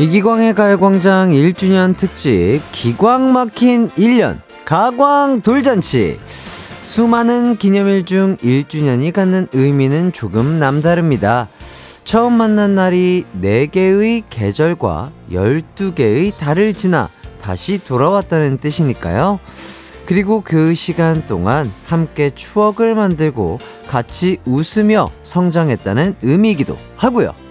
이기광의 가요광장 1주년 특집 기광 막힌 1년 가광 돌잔치 수많은 기념일 중 1주년이 갖는 의미는 조금 남다릅니다. 처음 만난 날이 4개의 계절과 12개의 달을 지나 다시 돌아왔다는 뜻이니까요. 그리고 그 시간 동안 함께 추억을 만들고 같이 웃으며 성장했다는 의미이기도 하고요.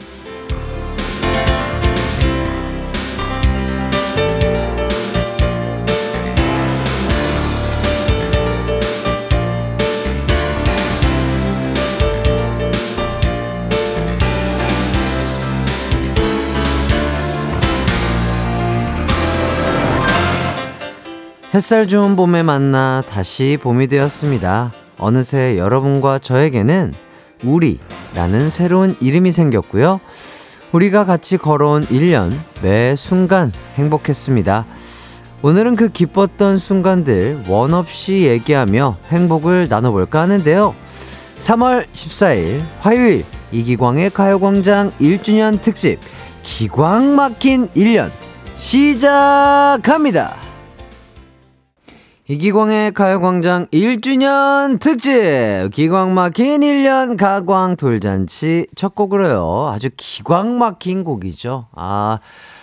햇살 좋은 봄에 만나 다시 봄이 되었습니다. 어느새 여러분과 저에게는 우리라는 새로운 이름이 생겼고요. 우리가 같이 걸어온 1년 매 순간 행복했습니다. 오늘은 그 기뻤던 순간들 원 없이 얘기하며 행복을 나눠볼까 하는데요. 3월 14일 화요일 이기광의 가요광장 1주년 특집 기광 막힌 1년 시작합니다. 이기광의 가요광장 1주년 특집. 기광 막힌 1년 가광 돌잔치 첫 곡으로요. 아주 기광 막힌 곡이죠. 아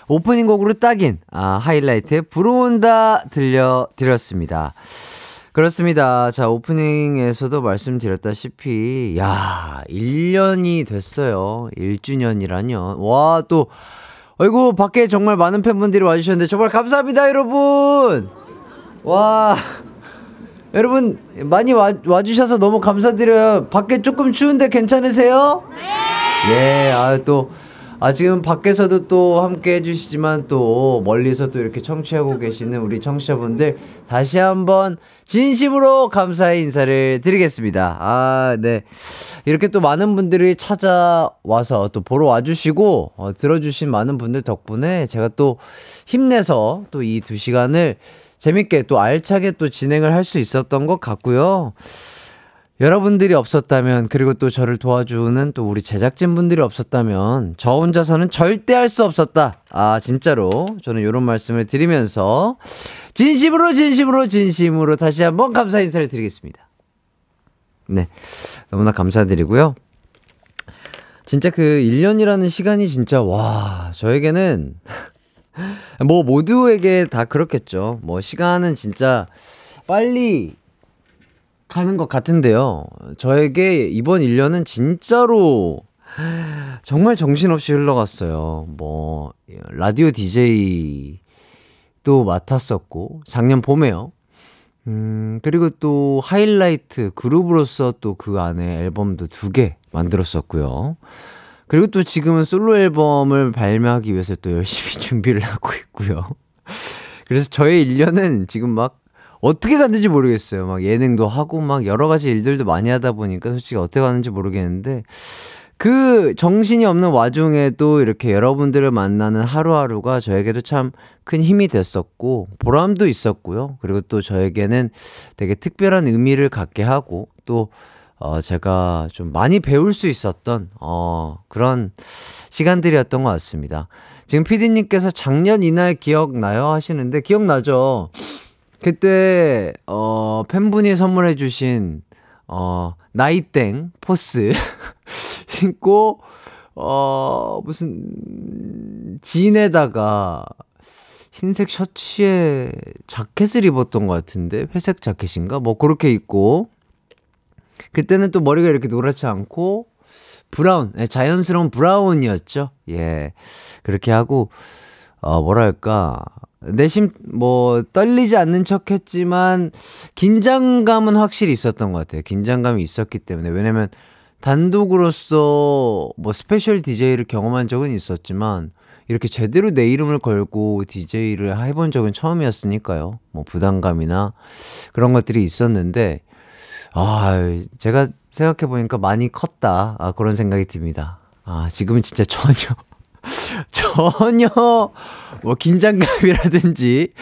오프닝 곡으로 딱인 아 하이라이트에 불어온다 들려드렸습니다. 그렇습니다. 자 오프닝에서도 말씀드렸다시피 야 1년이 됐어요. 1주년이라뇨. 와 또 아이고 밖에 정말 많은 팬분들이 와주셨는데 정말 감사합니다 여러분 와. 여러분 많이 와, 와주셔서 너무 감사드려요. 밖에 조금 추운데 괜찮으세요? 네. 예, 아 또. 아, 지금 밖에서도 또 함께 해주시지만 또 멀리서 또 이렇게 청취하고 계시는 우리 청취자분들 다시 한번 진심으로 감사의 인사를 드리겠습니다. 아, 네. 이렇게 또 많은 분들이 찾아와서 또 보러 와주시고, 어, 들어주신 많은 분들 덕분에 제가 또 힘내서 또 이 두 시간을 재밌게 또 알차게 또 진행을 할 수 있었던 것 같고요. 여러분들이 없었다면 그리고 또 저를 도와주는 또 우리 제작진 분들이 없었다면 저 혼자서는 절대 할 수 없었다. 아 진짜로 저는 이런 말씀을 드리면서 진심으로 진심으로 진심으로 다시 한번 감사 인사를 드리겠습니다. 네 너무나 감사드리고요. 진짜 그 1년이라는 시간이 진짜 와 저에게는 뭐 모두에게 다 그렇겠죠. 뭐 시간은 진짜 빨리 가는 것 같은데요. 저에게 이번 1년은 진짜로 정말 정신없이 흘러갔어요. 뭐 라디오 DJ 도 맡았었고 작년 봄에요. 음, 그리고 또 하이라이트 그룹으로서 또 그 안에 앨범도 두 개 만들었었고요. 그리고 또 지금은 솔로 앨범을 발매하기 위해서 또 열심히 준비를 하고 있고요. 그래서 저의 1년은 지금 막 어떻게 갔는지 모르겠어요. 막 예능도 하고 막 여러 가지 일들도 많이 하다 보니까 솔직히 어떻게 갔는지 모르겠는데 그 정신이 없는 와중에도 이렇게 여러분들을 만나는 하루하루가 저에게도 참 큰 힘이 됐었고 보람도 있었고요. 그리고 또 저에게는 되게 특별한 의미를 갖게 하고 또 어, 제가 좀 많이 배울 수 있었던, 어, 그런 시간들이었던 것 같습니다. 지금 피디님께서 작년 이날 기억나요? 하시는데, 기억나죠? 그때, 어, 팬분이 선물해주신, 어, 나이땡 포스 신고, 어, 무슨, 진에다가 흰색 셔츠에 자켓을 입었던 것 같은데, 회색 자켓인가? 뭐, 그렇게 입고, 그때는 또 머리가 이렇게 노랗지 않고 brown, 네, 자연스러운 brown이었죠. 예. 그렇게 하고 어 뭐랄까 내심 뭐 떨리지 않는 척 했지만 긴장감은 확실히 있었던 것 같아요. 긴장감이 있었기 때문에 왜냐면 단독으로서 뭐 special DJ를 경험한 적은 있었지만 이렇게 제대로 내 이름을 걸고 DJ를 해본 적은 처음이었으니까요. 뭐 부담감이나 그런 것들이 있었는데 아, 제가 생각해 보니까 많이 컸다. 아, 그런 생각이 듭니다. 아, 지금은 진짜 전혀, 전혀, 뭐, 긴장감이라든지,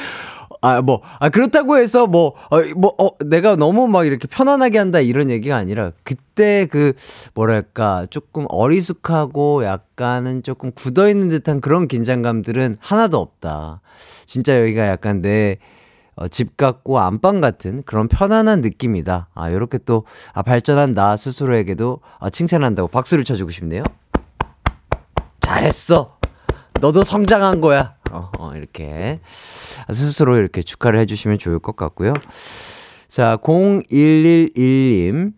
아, 뭐, 아, 그렇다고 해서 뭐, 어, 뭐, 어, 내가 너무 막 이렇게 편안하게 한다 이런 얘기가 아니라 그때 그, 뭐랄까, 조금 어리숙하고 약간은 조금 굳어있는 듯한 그런 긴장감들은 하나도 없다. 진짜 여기가 약간 내, 어, 집 같고 안방 같은 그런 편안한 느낌이다. 아, 요렇게 또, 아, 발전한 나 스스로에게도 아, 칭찬한다고 박수를 쳐주고 싶네요. 잘했어! 너도 성장한 거야. 어, 어, 이렇게. 스스로 이렇게 축하를 해주시면 좋을 것 같고요. 자, 0111님.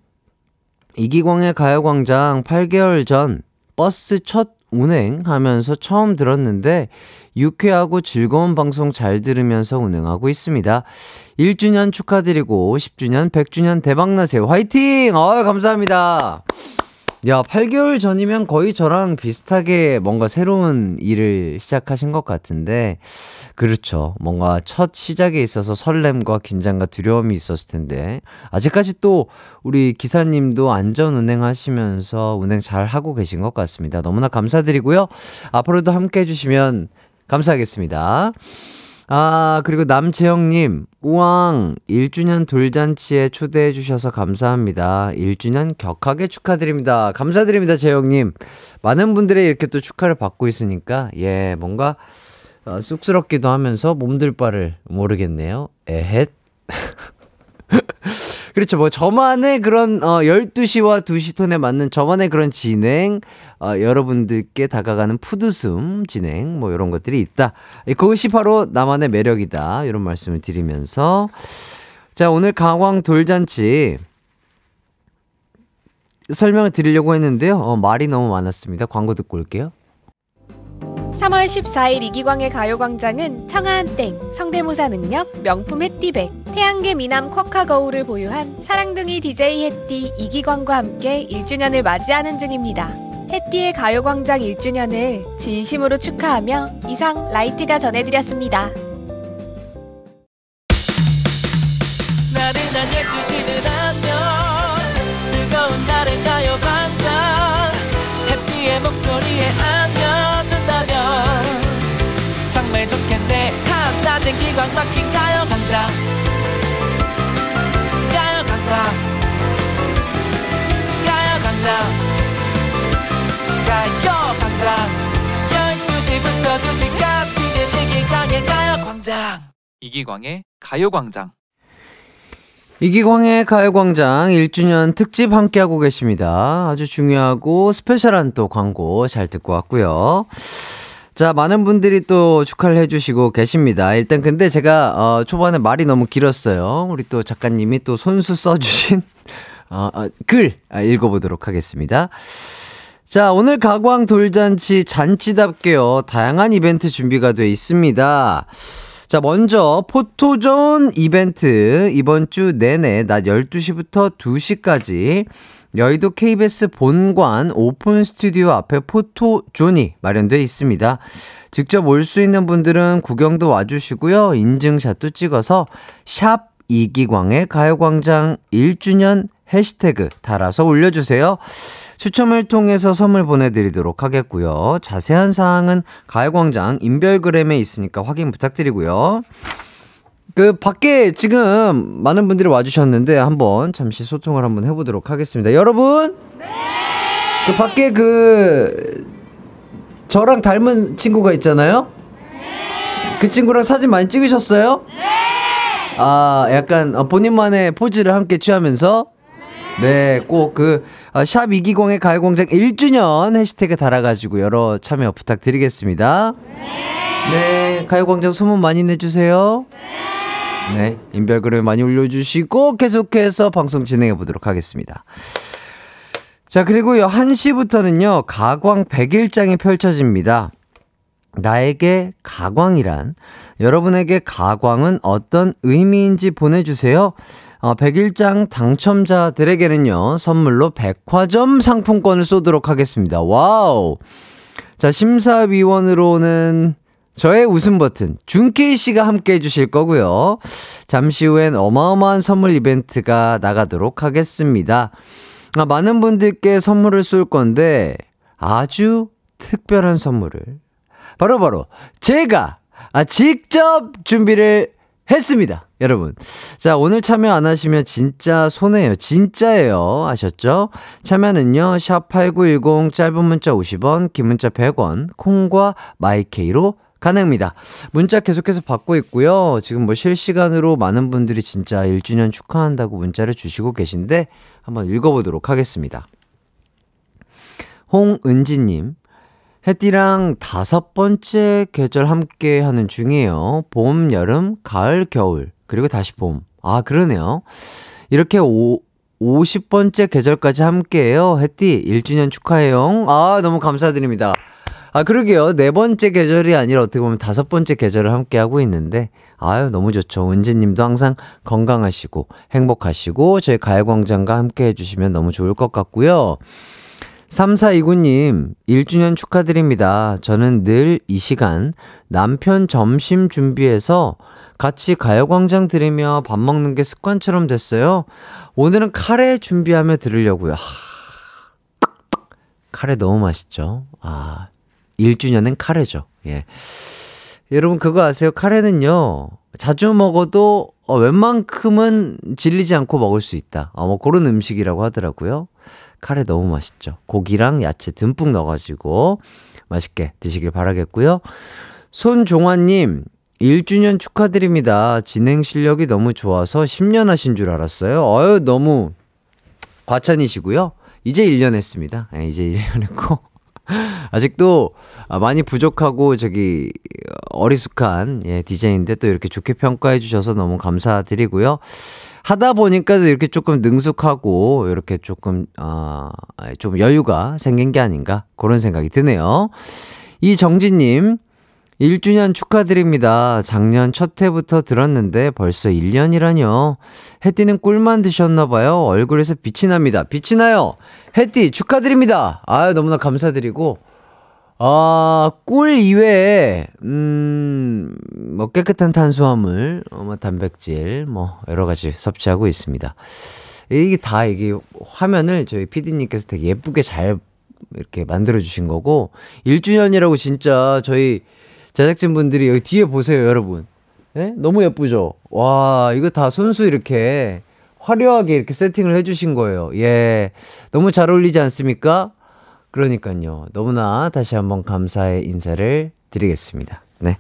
이기광의 가요광장 8개월 전 버스 첫 운행하면서 처음 들었는데 유쾌하고 즐거운 방송 잘 들으면서 운행하고 있습니다. 1주년 축하드리고 10주년, 100주년 대박나세요. 화이팅! 어 감사합니다. 야, 8개월 전이면 거의 저랑 비슷하게 뭔가 새로운 일을 시작하신 것 같은데, 그렇죠. 뭔가 첫 시작에 있어서 설렘과 긴장과 두려움이 있었을 텐데, 아직까지 또 우리 기사님도 안전 운행하시면서 운행 잘 하고 계신 것 같습니다. 너무나 감사드리고요. 앞으로도 함께 해주시면 감사하겠습니다. 아, 그리고 남채영님, 우왕, 1주년 돌잔치에 초대해주셔서 감사합니다. 1주년 격하게 축하드립니다. 감사드립니다, 채영님. 많은 분들의 이렇게 또 축하를 받고 있으니까, 예, 뭔가, 어, 쑥스럽기도 하면서 몸둘 바를 모르겠네요. 에헷. 그렇죠. 뭐 저만의 그런 어 12시와 2시 톤에 맞는 저만의 그런 진행 어 여러분들께 다가가는 푸드숨 진행 뭐 이런 것들이 있다. 그것이 바로 나만의 매력이다. 이런 말씀을 드리면서 자, 오늘 가광 돌잔치 설명을 드리려고 했는데요. 어, 말이 너무 많았습니다. 광고 듣고 올게요. 3월 14일 이기광의 가요광장은 청아한땡, 성대모사 능력, 명품 햇띠백, 태양계 미남 쿼카 거울을 보유한 사랑둥이 DJ 햇띠 이기광과 함께 1주년을 맞이하는 중입니다. 햇띠의 가요광장 1주년을 진심으로 축하하며 이상 라이트가 전해드렸습니다. 나른한 12시는 안녕. 즐거운 날의 가요광장. 햇띠의 목소리에 안겨준다면 정말 좋겠네. 한낮엔 기광 막힌 가요광장. 가요광장 12시부터 2시까지 이기광의 가요광장 이기광의 가요광장 이기광의 가요광장 1주년 특집 함께하고 계십니다. 아주 중요하고 스페셜한 또 광고 잘 듣고 왔고요. 자, 많은 분들이 또 축하를 해주시고 계십니다. 일단 근데 제가, 어, 초반에 말이 너무 길었어요. 우리 또 작가님이 또 손수 써주신 어, 어, 글 아, 읽어보도록 하겠습니다. 자, 오늘 가광 돌잔치 잔치답게요. 다양한 이벤트 준비가 돼 있습니다. 자, 먼저 포토존 이벤트 이번 주 내내 낮 12시부터 2시까지 여의도 KBS 본관 오픈 스튜디오 앞에 포토존이 마련되어 있습니다. 직접 올 수 있는 분들은 구경도 와주시고요. 인증샷도 찍어서 샵 이기광의 가요광장 1주년 해시태그 달아서 올려주세요. 추첨을 통해서 선물 보내드리도록 하겠고요. 자세한 사항은 가요광장 인별그램에 있으니까 확인 부탁드리고요. 그 밖에 지금 많은 분들이 와주셨는데 한번 잠시 소통을 한번 해보도록 하겠습니다. 여러분, 네! 그 밖에 그 저랑 닮은 친구가 있잖아요. 네! 그 친구랑 사진 많이 찍으셨어요? 네! 아, 약간 본인만의 포즈를 함께 취하면서 네, 꼭 그, 어, 샵 이기공의 가요공장 1주년 해시태그 달아가지고 여러 참여 부탁드리겠습니다. 네, 가요광장 소문 많이 내주세요. 네, 인별그램 많이 올려주시고 계속해서 방송 진행해 보도록 하겠습니다. 자, 그리고요, 1시부터는요, 가광 백일장이 펼쳐집니다. 나에게 가광이란 여러분에게 가광은 어떤 의미인지 보내주세요. 어, 백일장 당첨자들에게는요, 선물로 백화점 상품권을 쏘도록 하겠습니다. Wow! 자, 심사위원으로는 저의 웃음 버튼, 준케이 씨가 함께 해주실 거고요. 잠시 후엔 어마어마한 선물 이벤트가 나가도록 하겠습니다. 아, 많은 분들께 선물을 쏠 건데, 아주 특별한 선물을 바로바로 바로 제가 아, 직접 준비를 했습니다. 여러분. 자, 오늘 참여 안 하시면 진짜 손해예요. 진짜예요. 아셨죠? 참여는요. 샵8910 짧은 문자 50원, 긴 문자 100원, 콩과 마이케이로 가능합니다. 문자 계속해서 받고 있고요. 지금 뭐 실시간으로 많은 분들이 진짜 1주년 축하한다고 문자를 주시고 계신데 한번 읽어보도록 하겠습니다. 홍은지님, 해띠랑 다섯 번째 계절 함께 하는 중이에요. 봄, 여름, 가을, 겨울, 그리고 다시 봄. 아, 그러네요. 이렇게 오, 50번째 계절까지 함께해요. 해띠, 1주년 축하해요. 아, 너무 감사드립니다. 아, 그러게요. 네 번째 계절이 아니라 어떻게 보면 다섯 번째 계절을 함께 하고 있는데, 아유, 너무 좋죠. 은지 님도 항상 건강하시고, 행복하시고, 저희 가요광장과 함께 해주시면 너무 좋을 것 같고요. 3429님, 1주년 축하드립니다. 저는 늘 이 시간 남편 점심 준비해서 같이 가요광장 들으며 밥 먹는 게 습관처럼 됐어요. 오늘은 카레 준비하며 들으려고요. 하, 카레 너무 맛있죠? 아, 1주년은 카레죠. 예. 여러분 그거 아세요? 카레는요. 자주 먹어도 어, 웬만큼은 질리지 않고 먹을 수 있다. 어, 뭐 그런 음식이라고 하더라고요. 카레 너무 맛있죠. 고기랑 야채 듬뿍 넣어가지고 맛있게 드시길 바라겠고요. 손종환님, 1주년 축하드립니다. 진행 실력이 너무 좋아서 10년 하신 줄 알았어요. 어유 너무 과찬이시고요. 이제 1년 했습니다. 네, 이제 1년 했고. 아직도 많이 부족하고 저기 어리숙한 예, 디자인인데 또 이렇게 좋게 평가해 주셔서 너무 감사드리고요. 하다 보니까 이렇게 조금 능숙하고 이렇게 조금 아좀 여유가 생긴 게 아닌가 그런 생각이 드네요. 이 정진님 1주년 축하드립니다. 작년 첫 회부터 들었는데 벌써 1년이라뇨. 해띠는 꿀만 드셨나봐요. 얼굴에서 빛이 납니다. 빛이 나요. 해띠 축하드립니다. 아유, 너무나 감사드리고. 아, 꿀 이외에, 음, 뭐 깨끗한 탄수화물, 어, 뭐 단백질, 뭐 여러 가지 섭취하고 있습니다. 이게 다 이게 화면을 저희 피디님께서 되게 예쁘게 잘 이렇게 만들어주신 거고, 1주년이라고 진짜 저희 제작진분들이 여기 뒤에 보세요, 여러분. 네? 너무 예쁘죠? 와, 이거 다 손수 이렇게 화려하게 이렇게 세팅을 해주신 거예요. 예. 너무 잘 어울리지 않습니까? 그러니까요. 너무나 다시 한번 감사의 인사를 드리겠습니다. 네.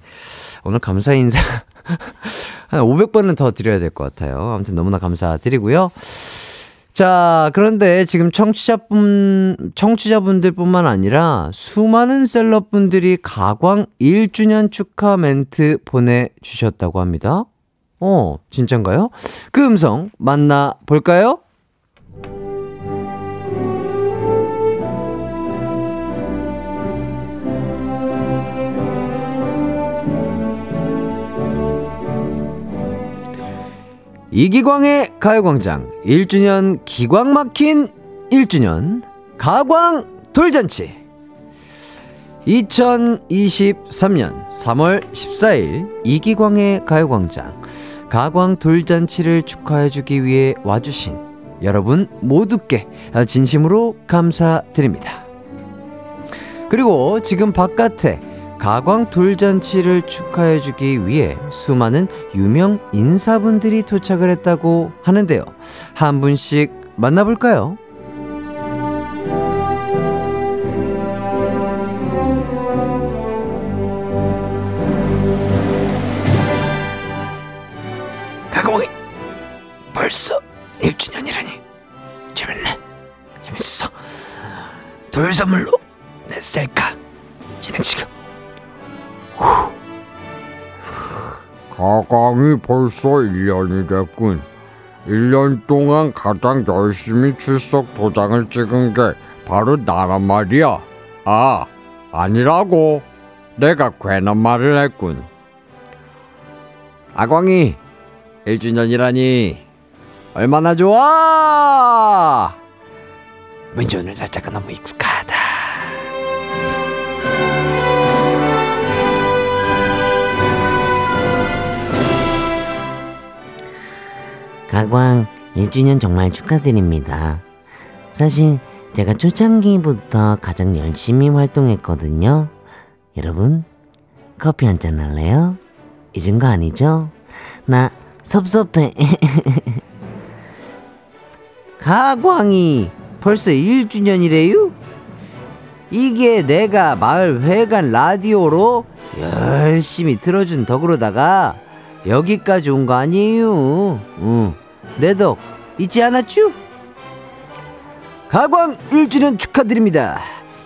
오늘 감사 인사 한 500번은 더 드려야 될 것 같아요. 아무튼 너무나 감사드리고요. 자, 그런데 지금 청취자분, 청취자분들 뿐만 아니라 수많은 셀럽분들이 가광 1주년 축하 멘트 보내주셨다고 합니다. 어, 진짠가요? 그 음성 만나볼까요? 이기광의 가요광장. 1주년 기광 막힌 1주년 가광 돌잔치. 2023년 3월 14일 이기광의 가요광장. 가광 돌잔치를 축하해주기 위해 와주신 여러분 모두께 진심으로 감사드립니다. 그리고 지금 바깥에 가광 돌잔치를 축하해주기 위해 수많은 유명 인사분들이 도착을 했다고 하는데요. 한 분씩 만나볼까요? 가광이 벌써 1주년이라니 재밌네 재밌어 돌 선물로 내 셀카 진행시켜 가강이 벌써 1년이 됐군. 1년 동안 가장 열심히 출석 도장을 찍은 게 바로 나란 말이야. 아, 아니라고. 내가 괜한 말을 했군. 아광이 1주년이라니 얼마나 좋아! 왠지 오늘 날짜가 너무 익숙하 가광 1주년 정말 축하드립니다. 사실 제가 초창기부터 가장 열심히 활동했거든요. 여러분, 커피 한 잔 할래요? 잊은 거 아니죠? 나 섭섭해. 가광이 벌써 1주년이래요? 이게 내가 마을 회관 라디오로 열심히 틀어준 덕으로다가 여기까지 온 거 아니에요. 응. 내 덕 잊지 않았죠? 가광 1주년 축하드립니다.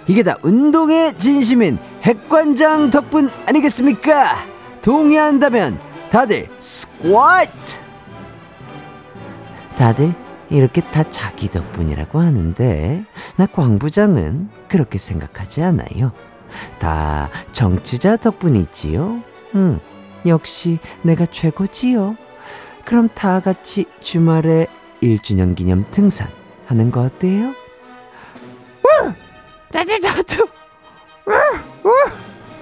이게 다 운동의 진심인 핵관장 덕분 아니겠습니까? 동의한다면 다들 스쿼트! 다들 이렇게 다 자기 덕분이라고 하는데 나 광부장은 그렇게 생각하지 않아요. 다 정치자 덕분이지요. 음, 역시 내가 최고지요. 그럼 다 같이 주말에 1주년 기념 등산 하는 거 어때요? 우! 나도 나도!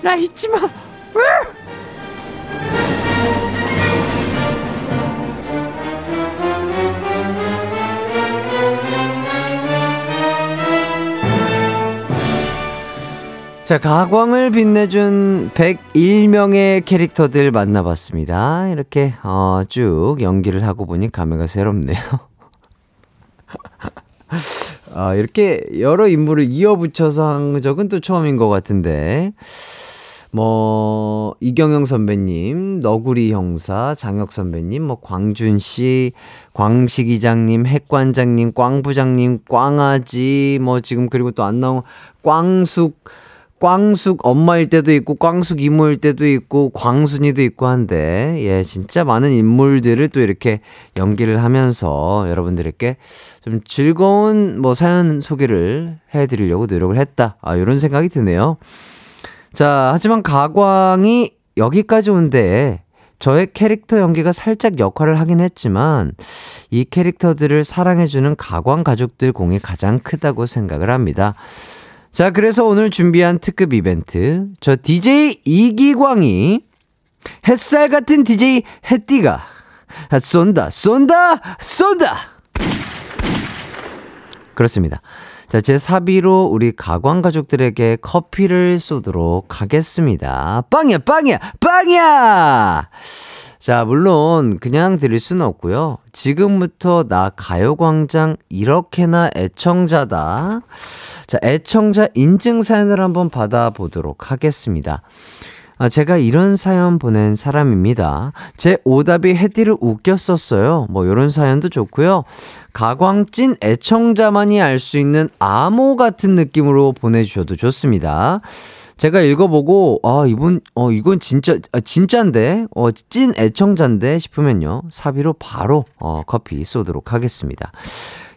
나 잊지 마. 자, 가광을 빛내준 101명의 캐릭터들 만나봤습니다. 이렇게, 어, 쭉 연기를 하고 보니 감회가 새롭네요. 아, 이렇게 여러 인물을 이어붙여서 한 적은 또 처음인 것 같은데, 뭐, 이경영 선배님, 너구리 형사, 장혁 선배님, 뭐, 광준 씨, 광식 이장님, 핵관장님, 꽝부장님, 꽝아지, 뭐, 지금 그리고 또 안 나온 꽝숙, 꽝숙 엄마일 때도 있고 꽝숙 이모일 때도 있고 광순이도 있고 한데 예 진짜 많은 인물들을 또 이렇게 연기를 하면서 여러분들에게 좀 즐거운 뭐 사연 소개를 해드리려고 노력을 했다 아 이런 생각이 드네요 자 하지만 가광이 여기까지 온데 저의 캐릭터 연기가 살짝 역할을 하긴 했지만 이 캐릭터들을 사랑해주는 가광 가족들 공이 가장 크다고 생각을 합니다. 자, 그래서 오늘 준비한 특급 이벤트. 저 DJ 이기광이 햇살 같은 DJ 햇띠가 쏜다, 쏜다, 쏜다! 그렇습니다. 자, 제 사비로 우리 가광 가족들에게 커피를 쏘도록 하겠습니다. 빵이야, 빵이야, 빵이야! 자, 물론 그냥 드릴 수는 없고요. 지금부터 나 가요광장 이렇게나 애청자다. 자, 애청자 인증 사연을 한번 받아보도록 하겠습니다. 아, 제가 이런 사연 보낸 사람입니다. 제 오답이 헤디를 웃겼었어요. 뭐, 이런 사연도 좋고요. 가광찐 애청자만이 알 수 있는 암호 같은 느낌으로 보내주셔도 좋습니다. 제가 읽어보고 아 이분 어 이건 진짜 아, 진짠데 어 찐 애청자인데 싶으면요 사비로 바로 어 커피 쏘도록 하겠습니다.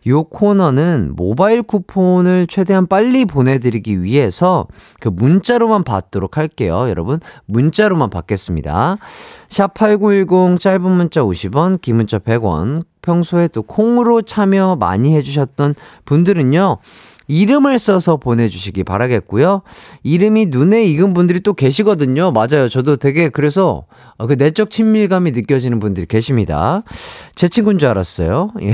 요 코너는 모바일 쿠폰을 최대한 빨리 보내드리기 위해서 그 문자로만 받도록 할게요. 여러분, 문자로만 받겠습니다. 샵8910 짧은 문자 50원, 긴 문자 100원, 평소에 또 콩으로 참여 많이 해주셨던 분들은요, 이름을 써서 보내주시기 바라겠고요. 이름이 눈에 익은 분들이 또 계시거든요. 맞아요. 저도 되게 그래서 어, 그 내적 친밀감이 느껴지는 분들이 계십니다. 제 친구인 줄 알았어요. 예.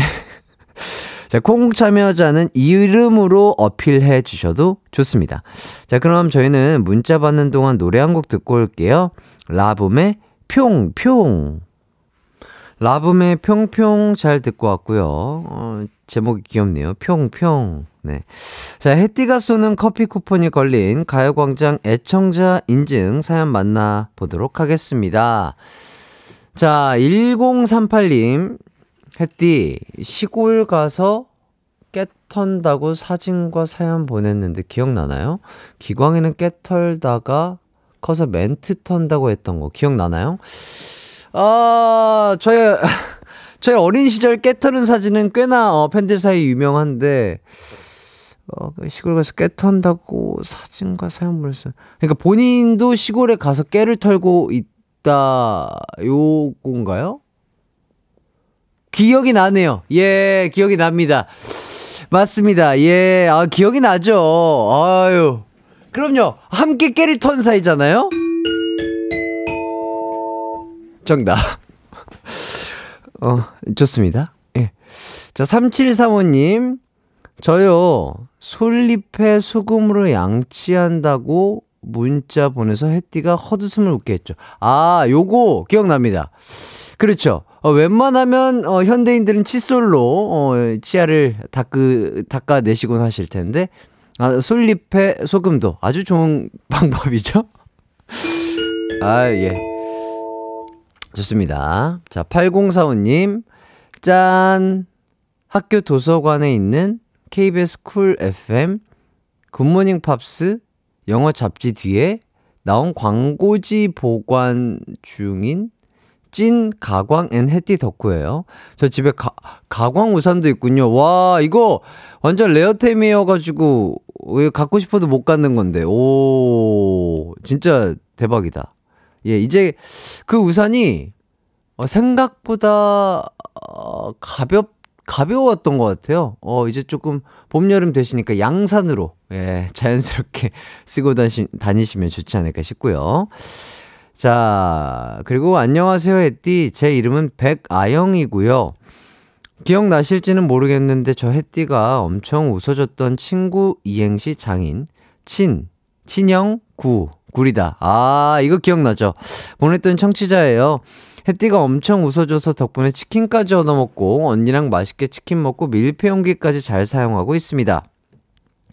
자, 콩 참여자는 이름으로 어필해 주셔도 좋습니다. 자, 그럼 저희는 문자 받는 동안 노래 한 곡 듣고 올게요. 라붐의 평평. 라붐의 평평 잘 듣고 왔고요. 어, 제목이 귀엽네요. 평평. 네. 자, 해띠가 쏘는 커피 쿠폰이 걸린 가요광장 애청자 인증 사연 만나보도록 하겠습니다. 자, 1038님. 해띠, 시골 가서 깨 턴다고 사진과 사연 보냈는데 기억나나요? 기광이는 깨 털다가 커서 멘트 턴다고 했던 거 기억나나요? 아, 저의, 저의 어린 시절 깨터는 사진은 꽤나 어, 팬들 사이 유명한데, 어, 그 시골 가서 깨 턴다고 사진과 사연 보냈어요. 그러니까 본인도 시골에 가서 깨를 털고 있다, 요건가요? 기억이 나네요. 예, 기억이 납니다. 맞습니다. 예, 아, 기억이 나죠. 아유. 그럼요. 함께 깨를 턴 사이잖아요? 정답. 어, 좋습니다. 예. 자, 3735님. 저요, 솔잎에 소금으로 양치한다고 문자 보내서 혜띠가 헛웃음을 웃게 했죠. 아, 요거 기억납니다. 그렇죠. 어, 웬만하면 어, 현대인들은 칫솔로 어, 치아를 닦그, 닦아내시곤 하실 텐데 아, 솔잎에 소금도 아주 좋은 방법이죠. 아, 예. 좋습니다. 자, 8045님. 짠. 학교 도서관에 있는 KBS 쿨 FM 굿모닝 팝스 영어 잡지 뒤에 나온 광고지 보관 중인 찐 가광 앤 해띠 덕후예요. 저 집에 가, 가광 우산도 있군요. 와, 이거 완전 rare템이어가지고 왜 갖고 싶어도 못 갖는 건데. 오, 진짜 대박이다. 예, 이제 그 우산이 어, 생각보다 어, 가볍 가벼웠던 것 같아요. 어, 이제 조금 봄, 여름 되시니까 양산으로, 예, 자연스럽게 쓰고 다시, 다니시면 좋지 않을까 싶고요. 자, 그리고 안녕하세요, 햇띠. 제 이름은 백아영이고요. 기억나실지는 모르겠는데 저 햇띠가 엄청 웃어줬던 친구 이행시 장인, 친, 친형, 구, 구리다. 아, 이거 기억나죠? 보냈던 청취자예요. 혜띠가 엄청 웃어줘서 덕분에 치킨까지 얻어먹고 언니랑 맛있게 치킨 먹고 밀폐용기까지 잘 사용하고 있습니다.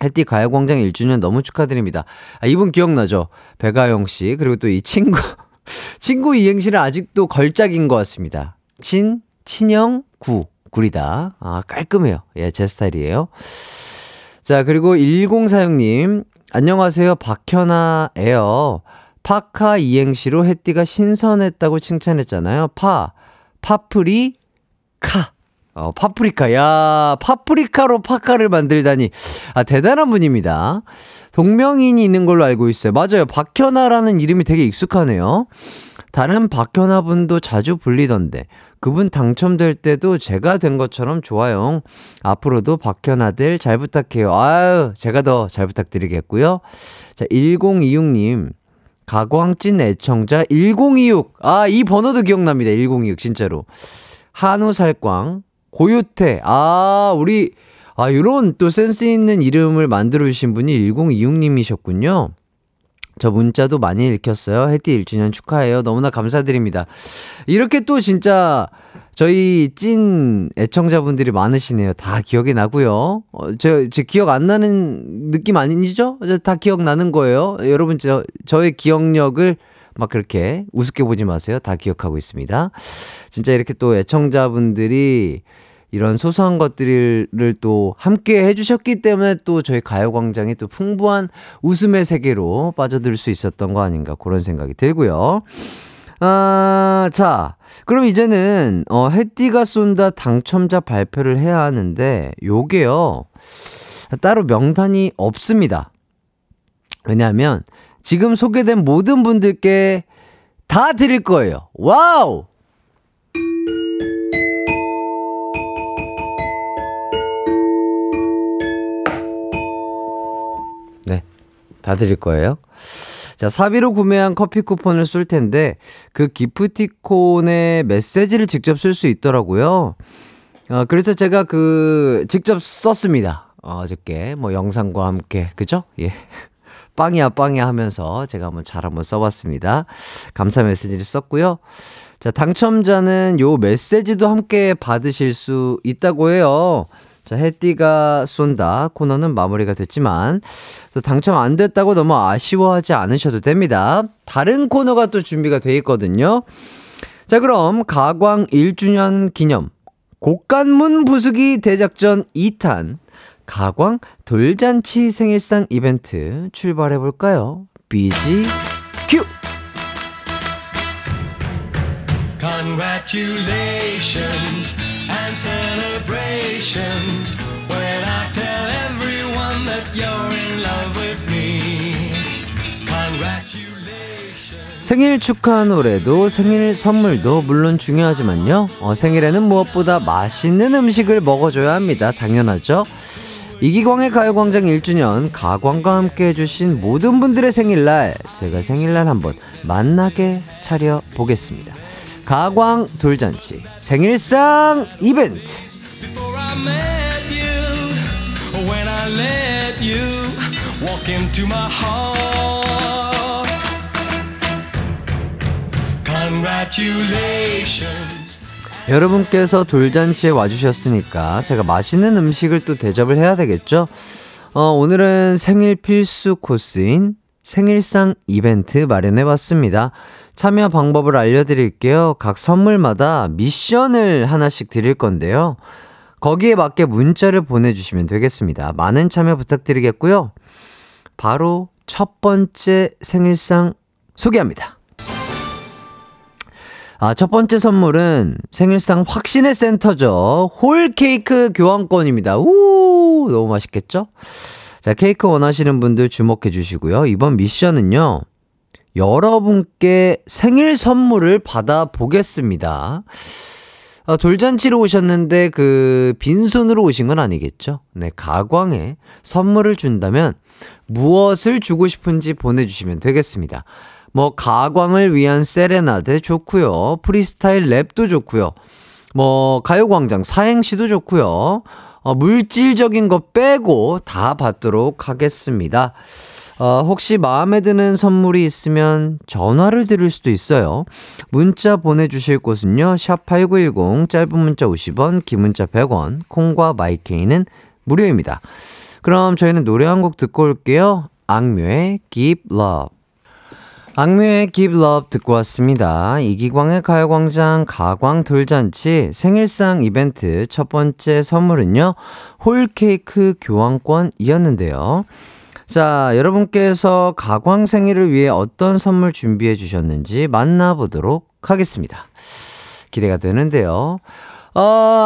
혜띠 가요광장 1주년 너무 축하드립니다. 아, 이분 기억나죠? 배가영 씨. 그리고 또 이 친구, 친구 이행시는 아직도 걸작인 것 같습니다. 친, 친형, 구, 구리다. 아, 깔끔해요. 예, 제 스타일이에요. 자, 그리고 1046님. 안녕하세요. 박현아예요. 파카 이행시로 햇띠가 신선했다고 칭찬했잖아요. 파, 파프리 카. 어, 파프리카. 야, 파프리카로 파카를 만들다니. 아, 대단한 분입니다. 동명인이 있는 걸로 알고 있어요. 맞아요. 박현아라는 이름이 되게 익숙하네요. 다른 박현아 분도 자주 불리던데. 그분 당첨될 때도 제가 된 것처럼 좋아요. 앞으로도 박현 아들 잘 부탁해요. 아유, 제가 더 잘 부탁드리겠고요. 자, 1026님. 가광찐 애청자 1026. 아, 이 번호도 기억납니다. 1026, 진짜로. 한우 살광, 고요태. 아, 우리, 아, 요런 또 센스 있는 이름을 만들어주신 분이 1026님이셨군요. 저 문자도 많이 읽혔어요. 해띠 1주년 축하해요. 너무나 감사드립니다. 이렇게 또 진짜 저희 찐 애청자분들이 많으시네요. 다 기억이 나고요. 어, 저, 제 기억 안 나는 느낌 아니죠? 다 기억나는 거예요. 여러분, 저, 저의 기억력을 막 그렇게 우습게 보지 마세요. 다 기억하고 있습니다. 진짜 이렇게 또 애청자분들이 이런 소소한 것들을 또 함께 해주셨기 때문에 또 저희 가요광장이 또 풍부한 웃음의 세계로 빠져들 수 있었던 거 아닌가 그런 생각이 들고요. 아, 자, 그럼 이제는, 어, 해띠가 쏜다 당첨자 발표를 해야 하는데, 요게요, 따로 명단이 없습니다. 왜냐하면, 지금 소개된 모든 분들께 다 드릴 거예요. Wow! 다 드릴 거예요. 자, 사비로 구매한 커피 쿠폰을 쏠 텐데 그 기프티콘에 메시지를 직접 쓸 수 있더라고요. 어, 그래서 제가 그 직접 썼습니다. 어, 어저께 뭐 영상과 함께 그죠? 예. 빵이야 빵이야 하면서 제가 한번 잘 한번 써봤습니다. 감사 메시지를 썼고요. 자 당첨자는 요 메시지도 함께 받으실 수 있다고 해요. 자, 해띠가 쏜다 코너는 마무리가 됐지만 또 당첨 안 됐다고 너무 아쉬워하지 않으셔도 됩니다. 다른 코너가 또 준비가 돼 있거든요. 자, 그럼 가광 1주년 기념 곡간문 부수기 대작전 2탄 가광 돌잔치 생일상 이벤트 출발해 볼까요? 비지 큐! Congratulations and 생일 축하 노래도 생일 선물도 물론 중요하지만요. 어, 생일에는 무엇보다 맛있는 음식을 먹어줘야 합니다. 당연하죠. 이기광의 가요광장 1주년 가광과 함께 해주신 모든 분들의 생일날 제가 생일날 한번 만나게 차려보겠습니다. 가광 돌잔치 생일상 이벤트 Met you, when I let you walk into my heart. Congratulations. 여러분께서 돌잔치에 와주셨으니까 제가 맛있는 음식을 또 대접을 해야 되겠죠? 어, 오늘은 생일 필수 코스인 생일상 이벤트 마련해 봤습니다. 참여 방법을 알려드릴게요. 각 선물마다 미션을 하나씩 드릴 건데요. 거기에 맞게 문자를 보내주시면 되겠습니다. 많은 참여 부탁드리겠고요. 바로 첫 번째 생일상 소개합니다. 아, 첫 번째 선물은 생일상 확신의 센터죠. 홀 케이크 교환권입니다. 우, 너무 맛있겠죠? 자, 케이크 원하시는 분들 주목해 주시고요. 이번 미션은요. 여러분께 생일 선물을 받아 보겠습니다. 아, 돌잔치로 오셨는데 그 빈손으로 오신 건 아니겠죠? 네, 가광에 선물을 준다면 무엇을 주고 싶은지 보내주시면 되겠습니다. 뭐 가광을 위한 세레나데 좋고요. 프리스타일 랩도 좋고요. 뭐 가요광장 사행시도 좋고요. 어, 물질적인 거 빼고 다 받도록 하겠습니다. 어, 혹시 마음에 드는 선물이 있으면 전화를 드릴 수도 있어요. 문자 보내주실 곳은요. 샵8910 짧은 문자 50원 긴 문자 100원 콩과 마이케이는 무료입니다. 그럼 저희는 노래 한 곡 듣고 올게요. 악뮤의 Give Love 악뮤의 Give Love 듣고 왔습니다. 이기광의 가요광장 가광 돌잔치 생일상 이벤트 첫 번째 선물은요. 홀케이크 교환권이었는데요. 자, 여러분께서 가광 생일을 위해 어떤 선물 준비해 주셨는지 만나보도록 하겠습니다. 기대가 되는데요. 어,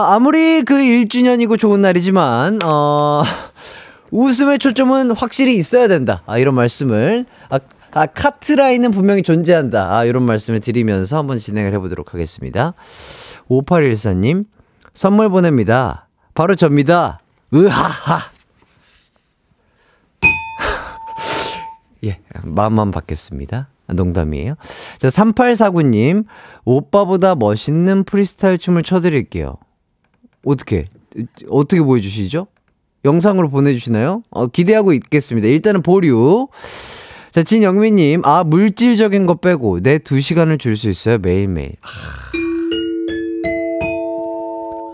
아무리 그 1주년이고 좋은 날이지만, 어, 웃음의 초점은 확실히 있어야 된다. 아, 이런 말씀을 아, 아, 카트라인은 분명히 존재한다. 아, 이런 말씀을 드리면서 한번 진행을 해보도록 하겠습니다. 5814님, 선물 보냅니다. 바로 접니다. 으하하! 예, 마음만 받겠습니다. 농담이에요. 자, 3849님, 오빠보다 멋있는 프리스타일 춤을 춰드릴게요. 어떻게, 어떻게 보여주시죠? 영상으로 보내주시나요? 어, 기대하고 있겠습니다. 일단은 보류. 자, 진영민님, 아, 물질적인 거 빼고 내 두 시간을 줄 수 있어요, 매일매일. 아.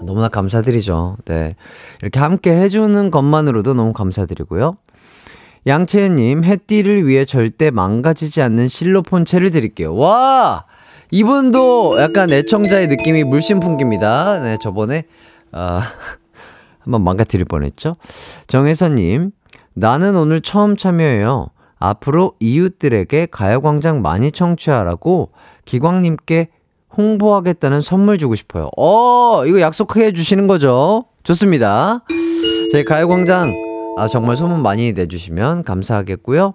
너무나 감사드리죠. 네. 이렇게 함께 해주는 것만으로도 너무 감사드리고요. 양채연님, 해띠를 위해 절대 망가지지 않는 실로폰 채를 드릴게요. 와! 이분도 약간 애청자의 느낌이 물씬 풍깁니다. 네, 저번에, 아, 한번 망가뜨릴 뻔했죠. 정혜선님, 나는 오늘 처음 참여해요. 앞으로 이웃들에게 가요광장 많이 청취하라고 기광님께 홍보하겠다는 선물 주고 싶어요. 어, 이거 약속해 주시는 거죠? 좋습니다. 저희 가요광장, 아, 정말 소문 많이 내주시면 감사하겠고요.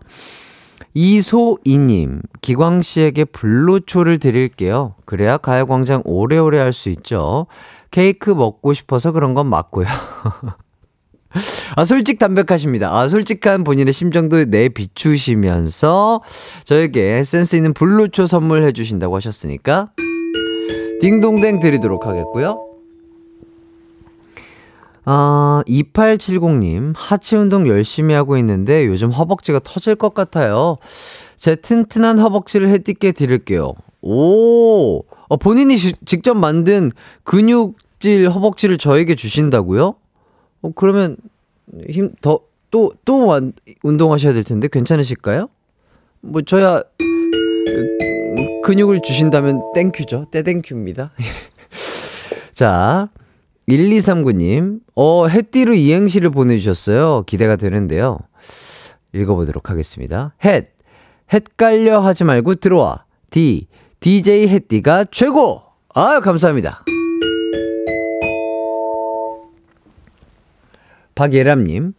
이소이님, 기광씨에게 불로초를 드릴게요. 그래야 가요광장 오래오래 할 수 있죠. 케이크 먹고 싶어서 그런 건 맞고요. 아, 솔직 담백하십니다. 아, 솔직한 본인의 심정도 내 비추시면서 저에게 센스 있는 불로초 선물해 주신다고 하셨으니까 딩동댕 드리도록 하겠고요. 아, 2870님, 하체 운동 열심히 하고 있는데 요즘 허벅지가 터질 것 같아요. 제 튼튼한 허벅지를 해띠게 드릴게요. 오, 어, 본인이 시, 직접 만든 근육질 허벅지를 저에게 주신다고요? 어, 그러면 힘 더 또또 운동하셔야 될 텐데 괜찮으실까요? 뭐 저야 근육을 주신다면 thank you죠. 떼thank you입니다. 자, 1239님, 어, 햇띠로 이행시를 보내주셨어요. 기대가 되는데요. 읽어보도록 하겠습니다. 햇, 헷갈려 하지 말고 들어와. 띠, DJ 햇띠가 최고! 아 감사합니다. 박예람님,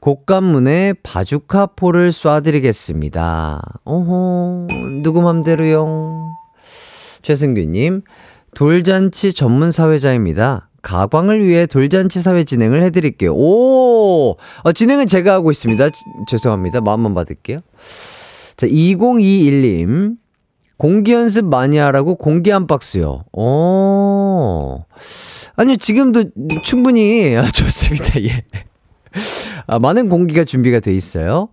곡간문에 바주카포를 쏴드리겠습니다. 어허, 누구 맘대로용. 최승규님, 돌잔치 전문 사회자입니다. 가광을 위해 돌잔치 사회 진행을 해드릴게요. 오! 어, 진행은 제가 하고 있습니다. 죄송합니다. 마음만 받을게요. 자, 2021님. 공기 연습 많이 하라고 공기 한 박스요. 오. 아니요, 지금도 충분히 아, 좋습니다. 예. 아, 많은 공기가 준비가 돼 있어요.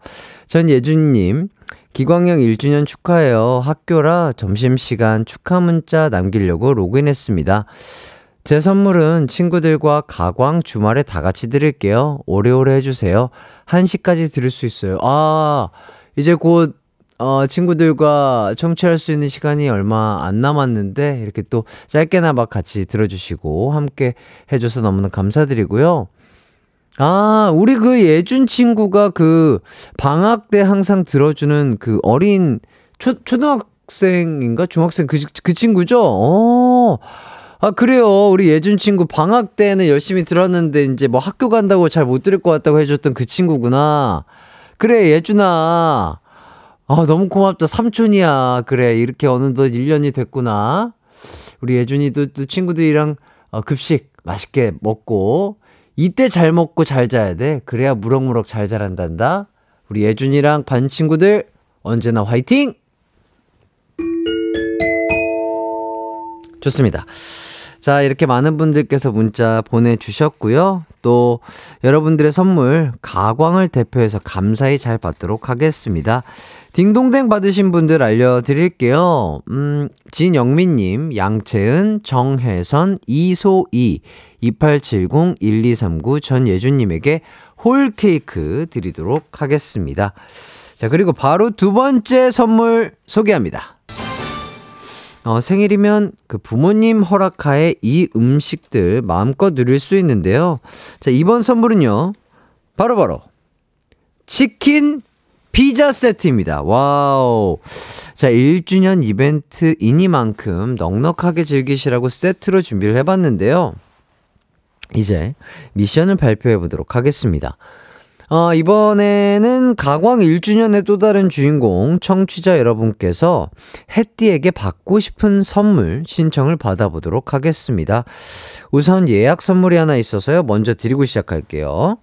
전 예준님, 기광형 1주년 축하해요. 학교라 점심시간 축하 문자 남기려고 로그인했습니다. 제 선물은 친구들과 가광 주말에 다 같이 드릴게요. 오래오래 해주세요. 1시까지 들을 수 있어요. 아, 이제 곧, 어, 친구들과 청취할 수 있는 시간이 얼마 안 남았는데, 이렇게 또 짧게나마 같이 들어주시고, 함께 해줘서 너무나 감사드리고요. 아, 우리 그 예준 친구가 그 방학 때 항상 들어주는 그 어린 초, 초등학생인가? 중학생 그, 그 친구죠? 어. 아, 그래요. 우리 예준 친구 방학 때는 열심히 들었는데 이제 뭐 학교 간다고 잘 못 들을 것 같다고 해줬던 그 친구구나. 그래, 예준아. 아, 너무 고맙다. 삼촌이야. 그래, 이렇게 어느덧 1년이 됐구나. 우리 예준이도 또 친구들이랑 어, 급식 맛있게 먹고 이때 잘 먹고 잘 자야 돼. 그래야 무럭무럭 잘 자란단다. 우리 예준이랑 반 친구들 언제나 화이팅! 좋습니다. 자, 이렇게 많은 분들께서 문자 보내주셨고요. 또 여러분들의 선물 가광을 대표해서 감사히 잘 받도록 하겠습니다. 딩동댕 받으신 분들 알려드릴게요. 음, 진영민님, 양채은, 정혜선, 이소희, 2870-1239 전예준님에게 홀 케이크 드리도록 하겠습니다. 자, 그리고 바로 두 번째 선물 소개합니다. 어, 생일이면 그 부모님 허락하에 이 음식들 마음껏 누릴 수 있는데요. 자, 이번 선물은요. 바로바로 바로 치킨 피자 세트입니다. Wow. 자, 1주년 이벤트이니만큼 넉넉하게 즐기시라고 세트로 준비를 해봤는데요. 이제 미션을 발표해 보도록 하겠습니다. 어, 이번에는 가광 1주년의 또 다른 주인공 청취자 여러분께서 햇띠에게 받고 싶은 선물 신청을 받아보도록 하겠습니다. 우선 예약 선물이 하나 있어서요. 먼저 드리고 시작할게요.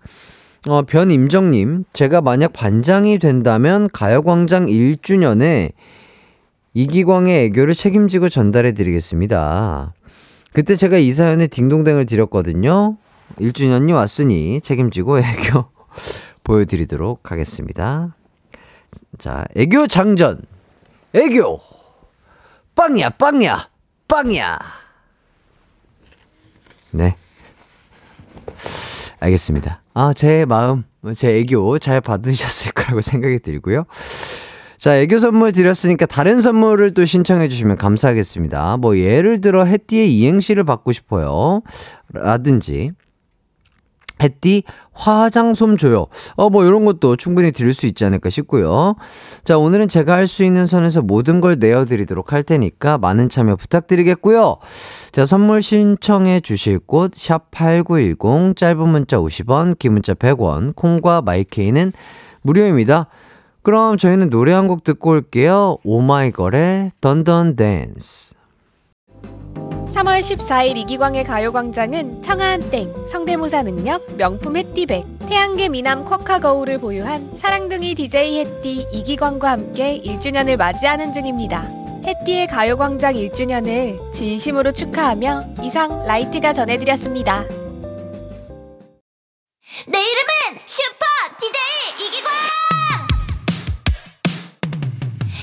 어, 변임정님, 제가 만약 반장이 된다면 가요광장 1주년에 이기광의 애교를 책임지고 전달해 드리겠습니다. 그때 제가 이 사연에 딩동댕을 드렸거든요. 1주년이 왔으니 책임지고 애교 보여드리도록 하겠습니다. 자, 애교 장전. 애교. 빵야, 빵야, 빵야. 네. 알겠습니다. 아, 제 마음, 제 애교 잘 받으셨을 거라고 생각이 들고요. 자, 애교 선물 드렸으니까 다른 선물을 또 신청해 주시면 감사하겠습니다. 뭐 예를 들어 해띠의 이행시를 받고 싶어요. 라든지 해띠 화장솜 줘요. 어, 뭐 이런 것도 충분히 드릴 수 있지 않을까 싶고요. 자, 오늘은 제가 할 수 있는 선에서 모든 걸 내어드리도록 할 테니까 많은 참여 부탁드리겠고요. 자, 선물 신청해 주실 곳, 샵8910, 짧은 문자 50원, 긴 문자 100원, 콩과 마이케이는 무료입니다. 그럼 저희는 노래 한 곡 듣고 올게요. 오마이걸의 던던 댄스. 3월 14일 이기광의 가요광장은 청아한땡, 성대모사 능력, 명품 해띠백, 태양계 미남 쿼카 거울을 보유한 사랑둥이 DJ 해띠 이기광과 함께 1주년을 맞이하는 중입니다. 햇띠의 가요광장 1주년을 진심으로 축하하며 이상 라이트가 전해드렸습니다. 내 이름은 슈퍼 DJ 이기광!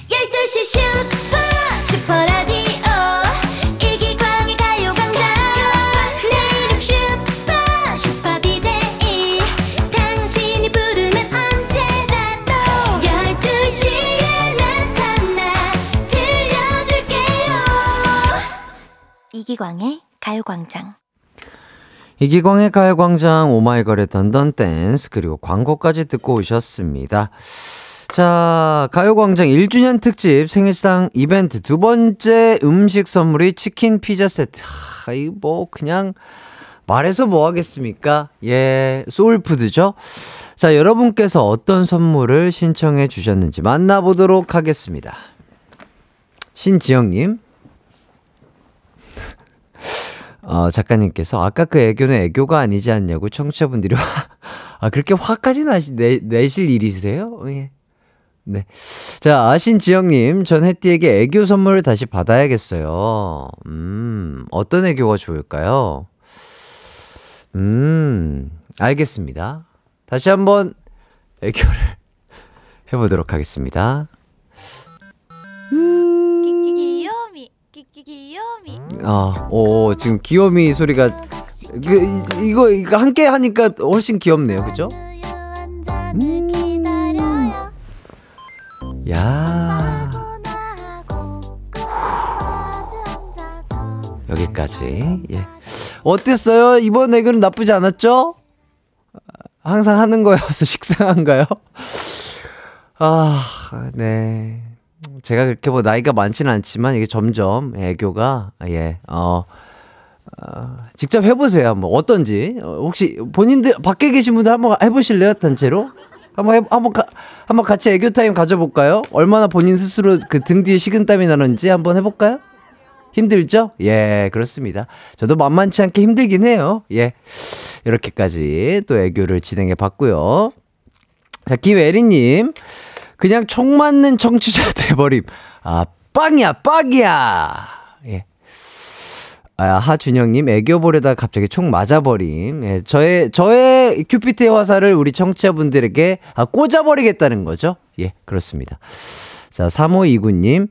12시 슈퍼 슈퍼라 이기광의 가요광장 이기광의 가요광장 오마이걸의 던던 댄스 그리고 광고까지 듣고 오셨습니다. 자, 가요광장 1주년 특집 생일상 이벤트 두 번째 음식 선물이 치킨 피자 세트. 하, 이 뭐, 그냥 말해서 뭐 하겠습니까? 예, 소울푸드죠? 자, 여러분께서 어떤 선물을 신청해 주셨는지 만나보도록 하겠습니다. 신지영님. 어, 작가님께서 아까 그 애교는 애교가 아니지 않냐고 청취자분들이 화, 아, 그렇게 화까지 나시, 내, 내실 일이세요? 예. 네. 자, 신지영님, 전 혜띠에게 애교 선물을 다시 받아야겠어요. 음, 어떤 애교가 좋을까요? 음, 알겠습니다. 다시 한번 애교를 해보도록 하겠습니다. 아, 오, 지금 귀요미 소리가, 그, 이거, 이거 함께 하니까 훨씬 귀엽네요. 그죠? 음. 야 여기까지. 예. 어땠어요? 이번 애교는 나쁘지 않았죠? 항상 하는 거여서 식상한가요? 아, 네. 제가 그렇게 뭐 나이가 많지는 않지만 이게 점점 애교가, 예, 어, 어 직접 해보세요. 뭐 어떤지. 어, 혹시 본인들 밖에 계신 분들 한번 해보실래요? 단체로? 한번 해, 한번 가, 한번 같이 애교 타임 가져볼까요? 얼마나 본인 스스로 그 등 뒤에 식은땀이 나는지 한번 해볼까요? 힘들죠? 예, 그렇습니다. 저도 만만치 않게 힘들긴 해요. 예. 이렇게까지 또 애교를 진행해 봤고요. 자, 김애리님. 그냥 총 맞는 청취자 돼버림. 아, 빵이야, 빵이야! 예. 아, 하준영님, 애교 보려다 갑자기 총 맞아버림. 예, 저의, 저의 큐피트의 화살을 우리 청취자분들에게 아, 꽂아버리겠다는 거죠? 예, 그렇습니다. 자, 3529님,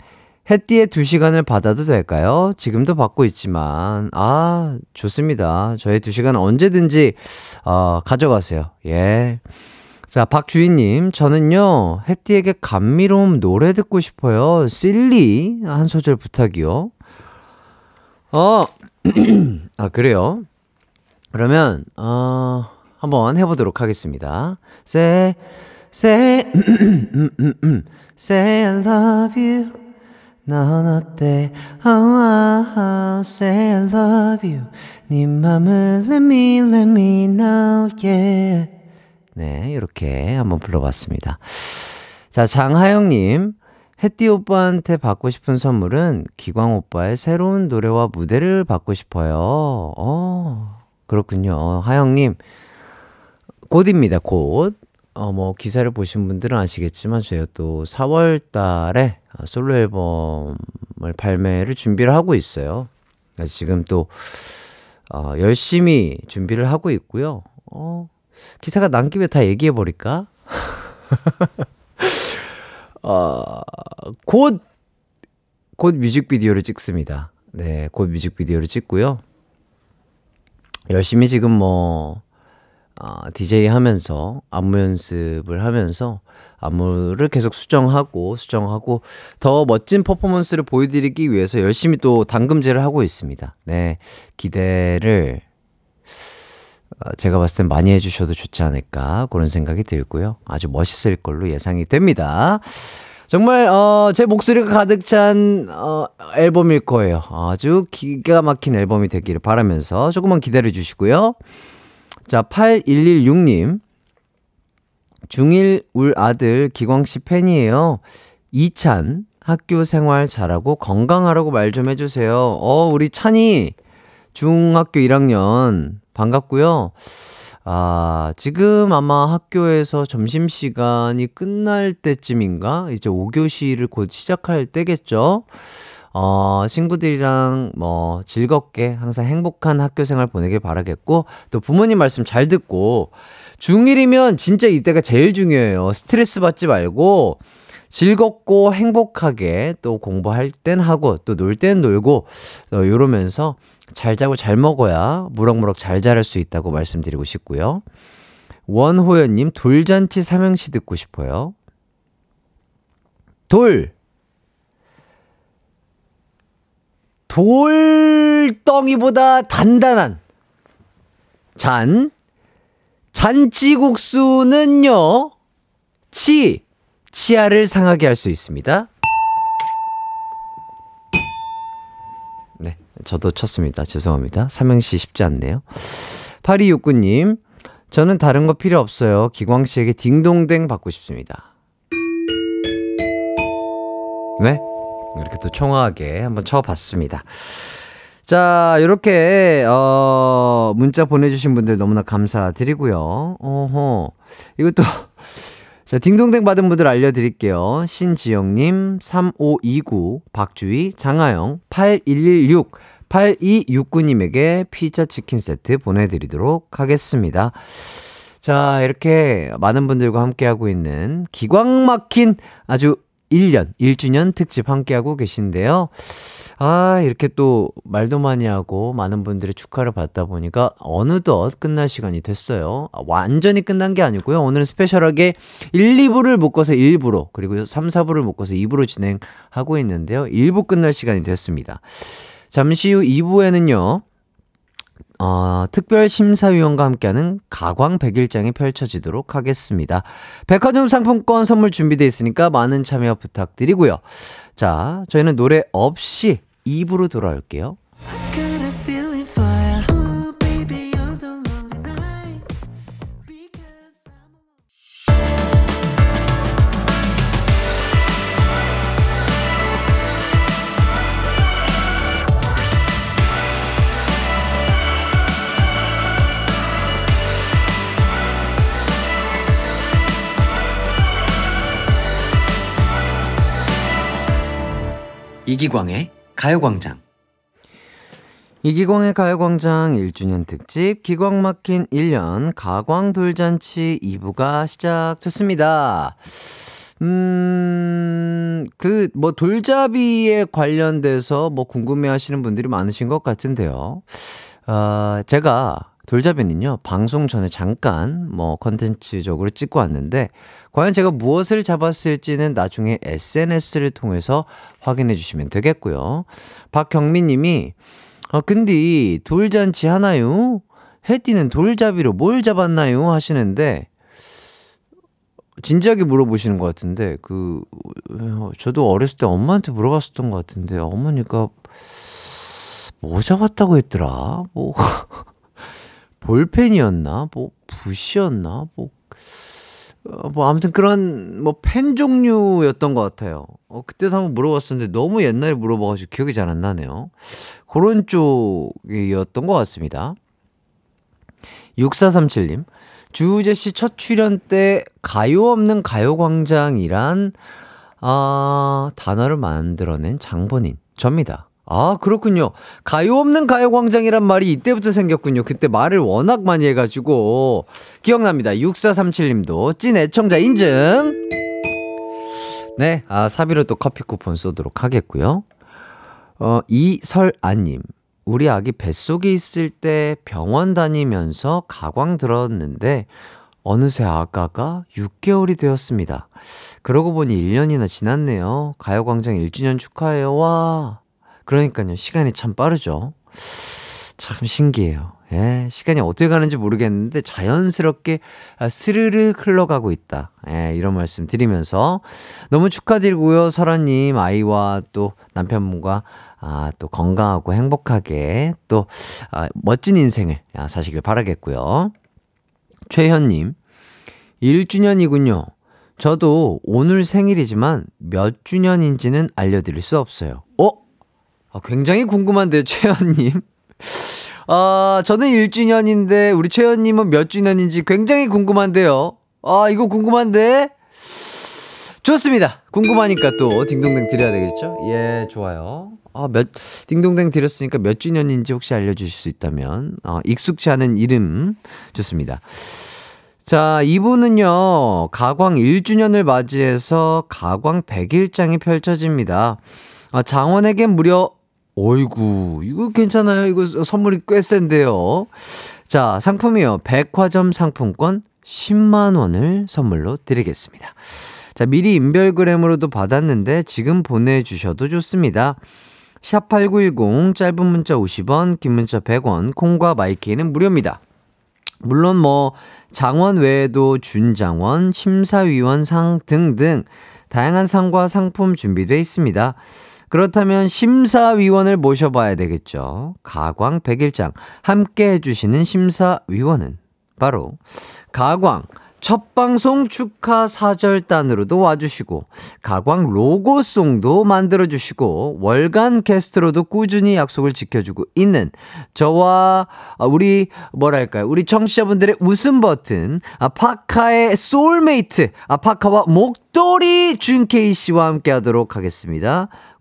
해띠의 2시간을 받아도 될까요? 지금도 받고 있지만, 아, 좋습니다. 저의 2시간 언제든지, 어, 가져가세요. 예. 자, 박주희님, 저는요, 해띠에게 감미로운 노래 듣고 싶어요. 실리, 한 소절 부탁이요. 어, 아, 그래요? 그러면, 어, 한번 해보도록 하겠습니다. Say, say, say I love you. 넌 어때? Oh, oh, oh, say I love you. 네 맘을 let me, let me know, yeah. 네, 이렇게 한번 불러봤습니다. 자, 장하영님. 햇띠 오빠한테 받고 싶은 선물은 기광 오빠의 새로운 노래와 무대를 받고 싶어요. 어, 그렇군요. 하영님, 곧입니다, 곧. 어, 뭐, 기사를 보신 분들은 아시겠지만, 저희가 또 4월 달에 솔로 앨범을 발매를 준비를 하고 있어요. 그래서 지금 또, 어, 열심히 준비를 하고 있고요. 어, 기사가 난 김에 다 얘기해버릴까? 어, 곧, 곧 뮤직비디오를 찍습니다. 네, 곧 뮤직비디오를 찍고요. 열심히 지금 뭐, 어, DJ 하면서, 안무 연습을 하면서, 안무를 계속 수정하고, 수정하고, 더 멋진 퍼포먼스를 보여드리기 위해서 열심히 또 당금질을 하고 있습니다. 네, 기대를 어, 제가 봤을 땐 많이 해주셔도 좋지 않을까 그런 생각이 들고요. 아주 멋있을 걸로 예상이 됩니다. 정말 어, 제 목소리가 가득 찬 어, 앨범일 거예요. 아주 기가 막힌 앨범이 되기를 바라면서 조금만 기다려 주시고요. 자, 8116님. 중1 울 아들 기광 씨 팬이에요. 이찬, 학교 생활 잘하고 건강하라고 말 좀 해주세요. 어, 우리 찬이 중학교 1학년 반갑고요. 아, 지금 아마 학교에서 점심시간이 끝날 때쯤인가? 이제 5교시를 곧 시작할 때겠죠? 어, 친구들이랑 뭐 즐겁게 항상 행복한 학교 생활 보내길 바라겠고, 또 부모님 말씀 잘 듣고, 중1이면 진짜 이때가 제일 중요해요. 스트레스 받지 말고, 즐겁고 행복하게 또 공부할 땐 하고, 또 놀 땐 놀고, 어, 이러면서 잘 자고 잘 먹어야 무럭무럭 잘 자랄 수 있다고 말씀드리고 싶고요. 원호연님, 돌잔치 삼행시 듣고 싶어요. 돌! 돌덩이보다 단단한 잔. 잔치국수는요, 치, 치아를 상하게 할 수 있습니다. 저도 쳤습니다. 죄송합니다. 삼행시 쉽지 않네요. 8269님, 저는 다른 거 필요 없어요. 기광 씨에게 딩동댕 받고 싶습니다. 네. 이렇게 또 총하게 한번 쳐봤습니다. 자, 이렇게, 어, 문자 보내주신 분들 너무나 감사드리고요. 어허. 이것도 자, 딩동댕 받은 분들 알려드릴게요. 신지영님, 3529, 박주희, 장하영, 8116, 8269님에게 피자 치킨 세트 보내드리도록 하겠습니다. 자, 이렇게 많은 분들과 함께하고 있는 기광 막힌 아주 1년, 1주년 특집 함께하고 계신데요. 아, 이렇게 또 말도 많이 하고 많은 분들의 축하를 받다 보니까 어느덧 끝날 시간이 됐어요. 아, 완전히 끝난 게 아니고요. 오늘은 스페셜하게 1, 2부를 묶어서 1부로, 그리고 3, 4부를 묶어서 2부로 진행하고 있는데요. 1부 끝날 시간이 됐습니다. 잠시 후 2부에는요. 어, 특별 심사위원과 함께하는 가광 100일장이 펼쳐지도록 하겠습니다. 백화점 상품권 선물 준비되어 있으니까 많은 참여 부탁드리고요. 자, 저희는 노래 없이 2부로 돌아올게요. 이기광의 가요광장. 이기광의 가요광장 1주년 특집 기광 막힌 1년 가광 돌잔치 2부가 시작됐습니다. 음, 그, 뭐, 돌잡이에 관련돼서 뭐 궁금해 하시는 분들이 많으신 것 같은데요. 어, 제가 돌잡이는요, 방송 전에 잠깐 뭐 컨텐츠적으로 찍고 왔는데, 과연 제가 무엇을 잡았을지는 나중에 SNS를 통해서 확인해 주시면 되겠고요. 박경민 님이, 어, 근데 돌잔치 하나요? 해띠는 돌잡이로 뭘 잡았나요? 하시는데, 진지하게 물어보시는 것 같은데, 그, 어, 저도 어렸을 때 엄마한테 물어봤었던 것 같은데, 어머니가 뭐 잡았다고 했더라? 뭐, 볼펜이었나? 뭐, 붓이었나? 뭐, 어, 뭐, 아무튼 그런, 뭐, 펜 종류였던 것 같아요. 어, 그때도 한번 물어봤었는데 너무 옛날에 물어봐가지고 기억이 잘 안 나네요. 그런 쪽이었던 것 같습니다. 6437님, 주우재 씨 첫 출연 때 가요 없는 가요광장이란, 아, 단어를 만들어낸 장본인, 접니다. 아, 그렇군요. 가요 없는 가요광장이란 말이 이때부터 생겼군요. 그때 말을 워낙 많이 해가지고. 기억납니다. 6437님도 찐 애청자 인증. 네, 아, 사비로 또 커피 쿠폰 쏘도록 하겠고요. 어, 이설아님. 우리 아기 뱃속에 있을 때 병원 다니면서 가광 들었는데, 어느새 아가가 6개월이 되었습니다. 그러고 보니 1년이나 지났네요. 가요광장 1주년 축하해요. 와. 그러니까요. 시간이 참 빠르죠. 참 신기해요. 예, 시간이 어떻게 가는지 모르겠는데 자연스럽게 아, 스르륵 흘러가고 있다. 예, 이런 말씀 드리면서 너무 축하드리고요. 설아님 아이와 또 남편분과 아, 또 건강하고 행복하게 또 아, 멋진 인생을 아, 사시길 바라겠고요. 최현님 1주년이군요. 저도 오늘 생일이지만 몇 주년인지는 알려드릴 수 없어요. 어? 아, 굉장히 궁금한데요, 최현님. 아, 저는 1주년인데, 우리 최현님은 몇 주년인지 굉장히 궁금한데요. 아, 이거 궁금한데? 좋습니다. 궁금하니까 또 딩동댕 드려야 되겠죠? 예, 좋아요. 아, 몇, 딩동댕 드렸으니까 몇 주년인지 혹시 알려주실 수 있다면, 어, 익숙치 않은 이름, 좋습니다. 자, 이분은요, 가광 1주년을 맞이해서 가광 100일장이 펼쳐집니다. 아, 장원에게 무려 어이구, 이거 괜찮아요. 이거 선물이 꽤 센데요. 자, 상품이요. 백화점 상품권 10만원을 선물로 드리겠습니다. 자, 미리 인별그램으로도 받았는데 지금 보내주셔도 좋습니다. 샵8910 짧은 문자 50원, 긴 문자 100원, 콩과 마이케이는 무료입니다. 물론 뭐 장원 외에도 준장원, 심사위원 상 등등 다양한 상과 상품 준비되어 있습니다. 그렇다면 심사위원을 모셔봐야 되겠죠. 가광 백일장 함께 해주시는 심사위원은 바로 가광 첫 방송 축하 사절단으로도 와주시고 가광 로고송도 만들어주시고 월간 게스트로도 꾸준히 약속을 지켜주고 있는 저와 우리 뭐랄까요 우리 청취자분들의 웃음 버튼 아, 파카의 소울메이트 아, 쿼카와 목도리 준케이 씨와 함께하도록 하겠습니다.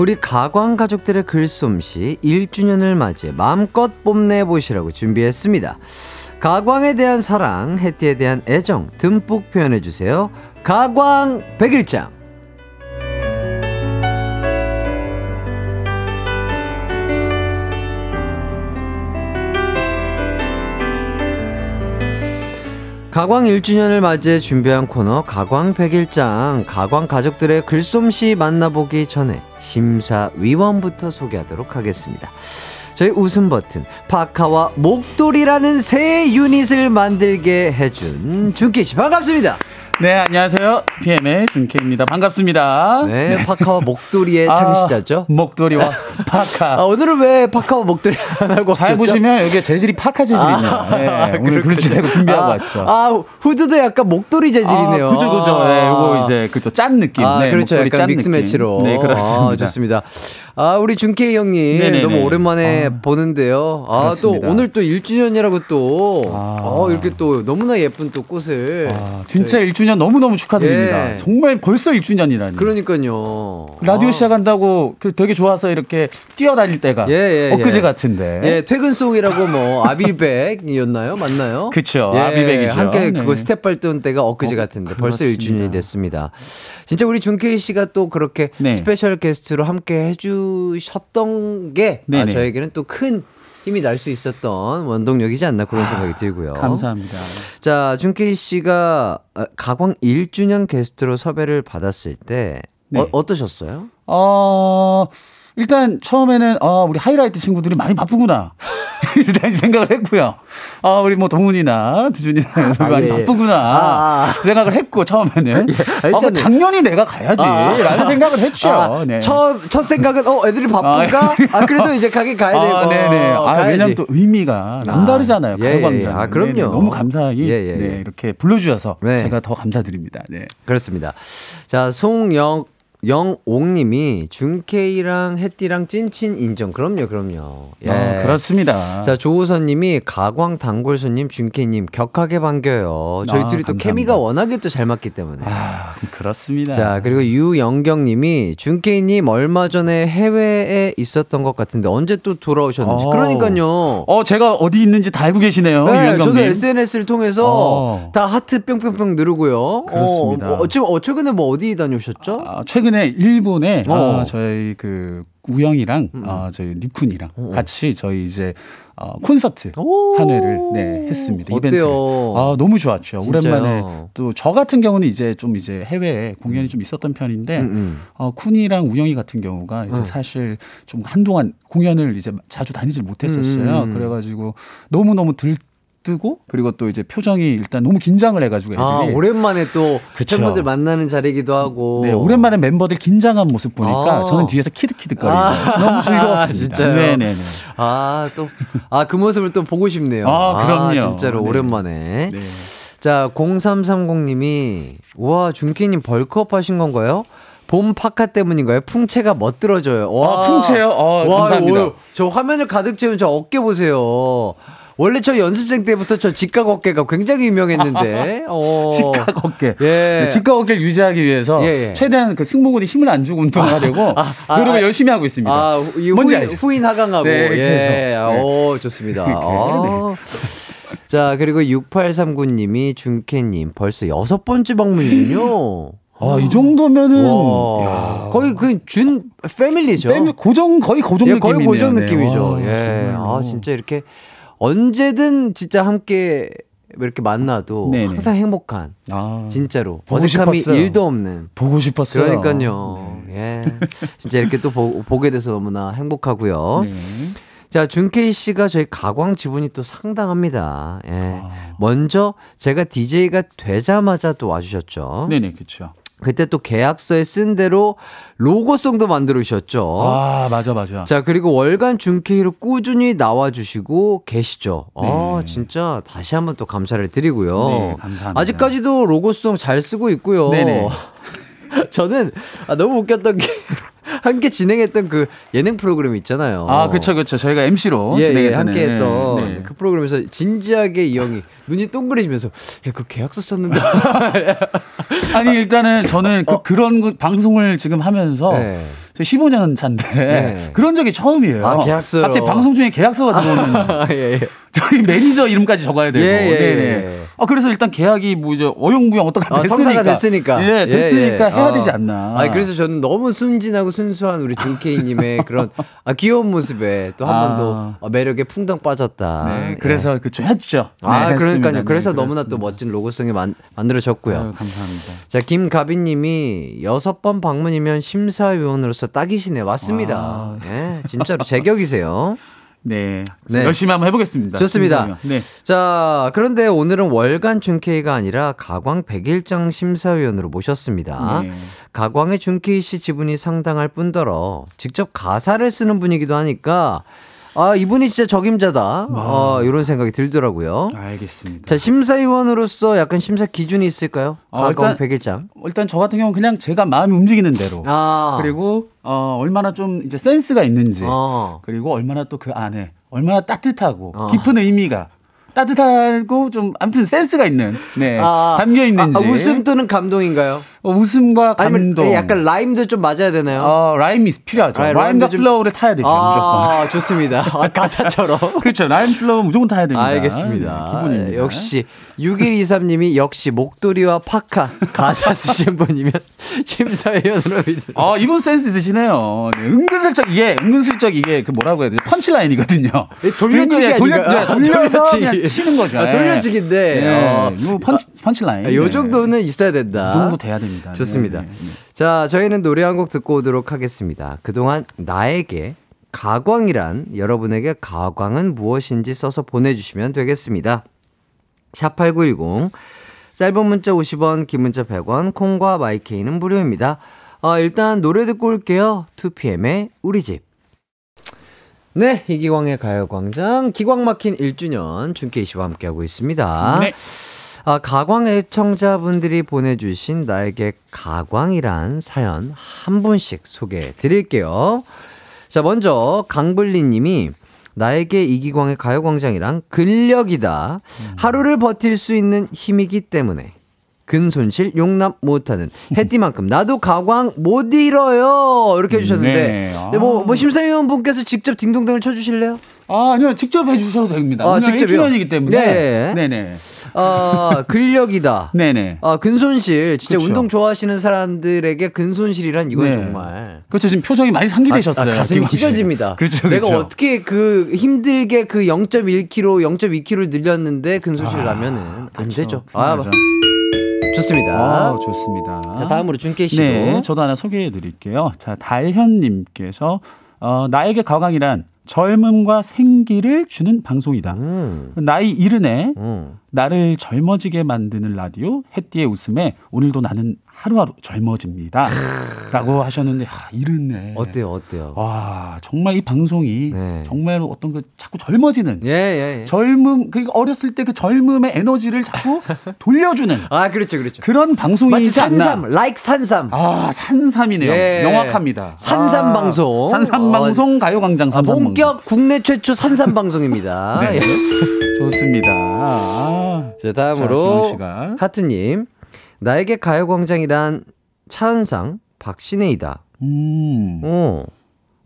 우리 가광 가족들의 글솜씨 1주년을 맞이해 마음껏 뽐내보시라고 준비했습니다. 가광에 대한 사랑, 해띠에 대한 애정 듬뿍 표현해주세요. 가광 백일장. 가광 1주년을 맞이해 준비한 코너 가광 백일장 가광 가족들의 글솜씨 만나보기 전에 심사위원부터 소개하도록 하겠습니다. 저희 웃음 버튼 파카와 목도리라는 새 유닛을 만들게 해준 준기 씨 반갑습니다. 네, 안녕하세요. PM의 준케입니다. 반갑습니다. 네, 파카와 목도리의 아, 창시자죠. 목도리와 파카. 아, 오늘은 왜 파카와 목도리 안 하고 잘 오셨죠? 보시면 여기 재질이 파카 재질이네요. 네, 오늘 알고 준비하고 아, 왔죠. 아, 후드도 약간 목도리 재질이네요. 아, 그죠, 그죠. 네, 이거 이제 그죠 짠 느낌. 아, 네, 그렇죠. 약간 짠 믹스. 매치로. 네, 그렇습니다. 아, 좋습니다. 아, 우리 준케이 형님 네네네. 너무 오랜만에 보는데요. 아, 또 그렇습니다. 오늘 또 1주년이라고 또 아. 어, 이렇게 또 너무나 예쁜 또 꽃을 아, 진짜 1주년 너무너무 축하드립니다. 예. 정말 벌써 1주년이라니. 그러니까요. 라디오 아. 시작한다고 그 되게 좋아서 이렇게 뛰어다닐 때가 예, 예, 엊그제 예. 같은데. 예, 퇴근송이라고 뭐 I'll Be Back이었나요? 맞나요? 그쵸, 예, I'll Be Back이죠. 함께 네. 그거 스텝 밟던 때가 엊그제 어, 같은데 벌써 그렇습니다. 1주년이 됐습니다. 진짜 우리 준케이 씨가 또 그렇게 네. 스페셜 게스트로 함께 해주 셨던 게 아. 저에게는 또 큰 힘이 날 수 있었던 원동력이지 않나 그런 생각이 들고요. 감사합니다. 자, 준케이 씨가 아, 가광 1주년 게스트로 섭외를 받았을 때 네. 어, 어떠셨어요? 어, 일단 처음에는 어, 우리 하이라이트 친구들이 많이 바쁘구나. 이런 생각을 했고요. 아, 우리 뭐 동운이나 두준이나 아, 많이 예, 예. 바쁘구나. 아, 아. 생각을 했고 처음에는. 아, 아, 그 당연히 내가 가야지. 아. 라는 생각을 했죠. 아, 네. 첫, 첫 생각은, 어, 애들이 바쁜가? 아, 그래도 이제 가긴 가야 되고. 아, 네네. 아, 가야지. 왜냐면 또 의미가 남다르잖아요. 예, 가요광장. 예. 아, 그럼요. 네네. 너무 감사하게 예, 예, 예. 네, 이렇게 불러주셔서 네. 제가 더 감사드립니다. 네. 그렇습니다. 자, 송영, 영옥님이 준케이랑 햇띠랑 찐친 인정. 그럼요, 그럼요. 예. 아, 그렇습니다. 자, 조우선님이 가광 단골손님 준케이님 격하게 반겨요. 저희 아, 둘이 또 감사합니다. 케미가 워낙에 또 잘 맞기 때문에. 아, 그렇습니다. 자, 그리고 유영경님이 준케이님 얼마 전에 해외에 있었던 것 같은데 언제 또 돌아오셨는지. 어. 그러니까요. 어, 제가 어디 있는지 다 알고 계시네요. 네, 유영경님. 저도 SNS를 통해서 어. 다 하트 뿅뿅뿅 누르고요. 그렇습니다. 어, 어, 지금 어, 최근에 뭐 어디 다녀오셨죠? 아, 최근 에 일본에 어. 음, 아, 저희 그 우영이랑 아, 저희 니쿤이랑 같이 저희 이제 어, 콘서트 오. 한 회를 네, 했습니다. 이벤트. 아, 너무 좋았죠. 진짜요? 오랜만에 또 저 같은 경우는 이제 좀 이제 해외에 공연이 좀 있었던 편인데 음, 음. 어, 쿤이랑 우영이 같은 경우가 이제 음. 사실 좀 한동안 공연을 이제 자주 다니질 못했었어요. 음. 그래가지고 너무 너무 들 뜨고 그리고 또 이제 표정이 일단 너무 긴장을 해가지고 애들이 아, 오랜만에 또 그쵸. 팬분들 만나는 자리이기도 하고. 네, 오랜만에 멤버들 긴장한 모습 보니까 아. 저는 뒤에서 키득키득거리고 아. 너무 즐거웠습니다. 진짜요? 네네네. 아, 또, 아, 그 모습을 또 보고 싶네요. 아, 그럼요. 진짜로 네. 오랜만에. 네. 자, 0330님이, 우와, 준키님 벌크업 하신 건가요? 봄 파카 때문인가요? 풍채가 멋들어져요. 와, 아, 풍채요? 어, 와, 감사합니다. 오, 저 화면을 가득 채운 저 어깨 보세요. 원래 저 연습생 때부터 저 직각 어깨가 굉장히 유명했는데. 어. 직각 어깨. 예. 네, 직각 어깨를 유지하기 위해서 예, 예. 최대한 그 승모근에 힘을 안 주고 운동을 하려고 아, 노력을 아, 열심히 하고 있습니다. 아, 뭔지 후인? 후인 하강하고. 네, 예. 그래서. 네. 오, 좋습니다. 아. 자, 그리고 6839님이 준케님 벌써 여섯 번째 방문이군요. 아, 이 정도면은 와. 야, 거의 그준 패밀리죠. 빼면 고정 거의 고정 예, 느낌이네요. 거의 고정 네. 느낌이죠. 와, 예. 정말로. 아, 진짜 이렇게 언제든 진짜 함께 이렇게 만나도 네네. 항상 행복한 아, 진짜로 어색함이. 일도 없는 보고 싶었어요. 그러니까요. 예. 진짜 이렇게 또 보, 보게 돼서 너무나 행복하고요. 네. 자, 준케이 씨가 저희 가광 지분이 또 상당합니다. 예. 아. 먼저 제가 DJ가 되자마자 또 와주셨죠. 네네 그렇죠. 그때 또 계약서에 쓴 대로 로고송도 만들으셨죠. 아 맞아 맞아. 자, 그리고 월간 준케이로 꾸준히 나와주시고 계시죠. 아, 네. 진짜 다시 한번 또 감사를 드리고요. 네, 감사합니다. 아직까지도 로고송 잘 쓰고 있고요. 네네. 저는 아, 너무 웃겼던 게 함께 진행했던 그 예능 프로그램 있잖아요. 아 그렇죠 그렇죠. 저희가 MC로 예, 예, 진행했던 함께 했던 네. 그 프로그램에서 진지하게 이 형이 눈이 동그래지면서 야, 그 계약서 썼는데. 아니 일단은 저는 그, 그런 거- 방송을 지금 하면서 어. 네. 저 15년 차인데 네. 그런 적이 처음이에요. 아, 계약서요? 갑자기 방송 중에 계약서가 들어오는 예, 예. 저희 매니저 이름까지 적어야 되고. 예, 예, 네네. 예. 아 그래서 일단 계약이 뭐 이제 어용부영 어떡하 아, 됐으니까. 성사가 됐으니까. 예, 됐으니까 예, 예. 해야 어. 되지 않나. 아, 그래서 저는 너무 순진하고 순 수한 우리 준케이님의 그런 아, 귀여운 모습에 또한 아. 번더 매력에 풍덩 빠졌다. 네, 예. 그래서 그좀 했죠. 아, 네, 그러니까요. 했습니다. 그래서 네, 너무나 또 그렇습니다. 멋진 로고송이 만, 만들어졌고요. 아유, 감사합니다. 자, 김가빈님이 여섯 번 방문이면 심사위원으로서 딱이시네. 맞습니다. 아. 예, 진짜로 제격이세요. 네. 네. 열심히 한번 해보겠습니다. 좋습니다. 네. 자, 그런데 오늘은 월간 준케이가 아니라 가광 100일장 심사위원으로 모셨습니다. 네. 가광의 준케이 씨 지분이 상당할 뿐더러 직접 가사를 쓰는 분이기도 하니까 아, 이분이 진짜 적임자다. 어, 이런 생각이 들더라고요. 알겠습니다. 자, 심사위원으로서 약간 심사 기준이 있을까요? 어, 가광 일단- 100일장. 일단 저 같은 경우는 그냥 제가 마음이 움직이는 대로. 아. 그리고 어, 얼마나 좀 이제 센스가 있는지. 어. 그리고 얼마나 또 그 안에 얼마나 따뜻하고 어. 깊은 의미가 따뜻하고 좀 아무튼 센스가 있는 네 아, 담겨 있는지 아, 웃음 또는 감동인가요? 어, 웃음과 아니면 감동 약간 rhyme도 좀 맞아야 되나요? 어, rhyme이 필요하죠 아, rhyme과 좀- flow를 타야 되죠 아, 좋습니다. 아, 가사처럼. 무조건 그렇죠 rhyme flow 무조건 타야 됩니다 알겠습니다. 네, 기본입니다 역시 6123님이 역시 목도리와 파카 가사 쓰신 분이면 심사위원으로 믿을. 아 이분 센스 있으시네요 네, 은근슬쩍 이게 은근슬쩍 이게 그 뭐라고 해야 되지 펀치라인이거든요 돌려치기 돌려? 네, 돌려서 돌려치기. 그냥 치는 거죠 아, 네. 돌려치기인데. 네. 어. 요 펀치, 펀치라인 아, 요 네. 정도는 있어야 된다. 이 정도 돼야 됩니다 좋습니다. 네, 네, 네. 자, 저희는 노래 한 곡 듣고 오도록 하겠습니다. 그동안 나에게 가광이란 여러분에게 가광은 무엇인지 써서 보내주시면 되겠습니다. 샵8910 짧은 문자 50원, 긴 문자 100원, 콩과 마이케이는 무료입니다. 어, 일단 노래 듣고 올게요. 2PM의 우리 집. 네, 이기광의 가요광장 기광 막힌 1주년 준케이 씨와 함께하고 있습니다. 네. 아, 가광 애청자분들이 보내주신 나에게 가광이란 사연 한 분씩 소개해 드릴게요. 자, 먼저 강블리 님이 나에게 이기광의 가요광장이란 근력이다. 하루를 버틸 수 있는 힘이기 때문에 근손실 용납 못하는 해띠만큼 나도 가광 못 잃어요. 이렇게 해주셨는데 네. 아. 네, 뭐, 뭐 심사위원분께서 직접 딩동댕을 쳐주실래요? 아, 아니요. 직접 해주셔도 됩니다. 아, 직접이요? 1주년이기 때문에. 네. 네네. 아, 근력이다. 네네. 아, 근손실. 진짜 그쵸. 운동 좋아하시는 사람들에게 근손실이란 이건 네. 정말. 그렇죠. 지금 표정이 많이 상기되셨어요. 아, 가슴이 기광 씨. 찢어집니다. 그렇죠. 내가 그렇죠. 어떻게 그 힘들게 그 0.1kg, 0.2kg 늘렸는데 근손실 나면은 안 그렇죠. 되죠. 아, 맞아. 좋습니다. 아, 좋습니다. 자, 다음으로 준케이 씨도. 네, 저도 하나 소개해 드릴게요. 자, 달현 님께서 어, 나에게 가광이란 젊음과 생기를 주는 방송이다. 음, 나이 이른에 음. 나를 젊어지게 만드는 라디오 햇띠의 웃음에 오늘도 나는 하루하루 젊어집니다. 라고 하셨는데 아, 이른에 어때요, 어때요? 와 정말 이 방송이 네. 정말 어떤 그 자꾸 젊어지는 예, 예, 예. 젊음 그 어렸을 때 그 젊음의 에너지를 자꾸 돌려주는 아, 그렇죠, 그렇죠. 그런 방송이지 마치. 산삼, like 산삼. 아 산삼이네요. 예. 명확합니다. 산삼 아, 방송. 산삼 방송 가요광장 아, 산삼 본격 국내 최초 산삼 방송입니다. 네. 예. 좋습니다. 아, 자, 자, 다음으로 씨가. 하트님. 나에게 가요광장이란 차은상, 박신혜이다. 음, 어.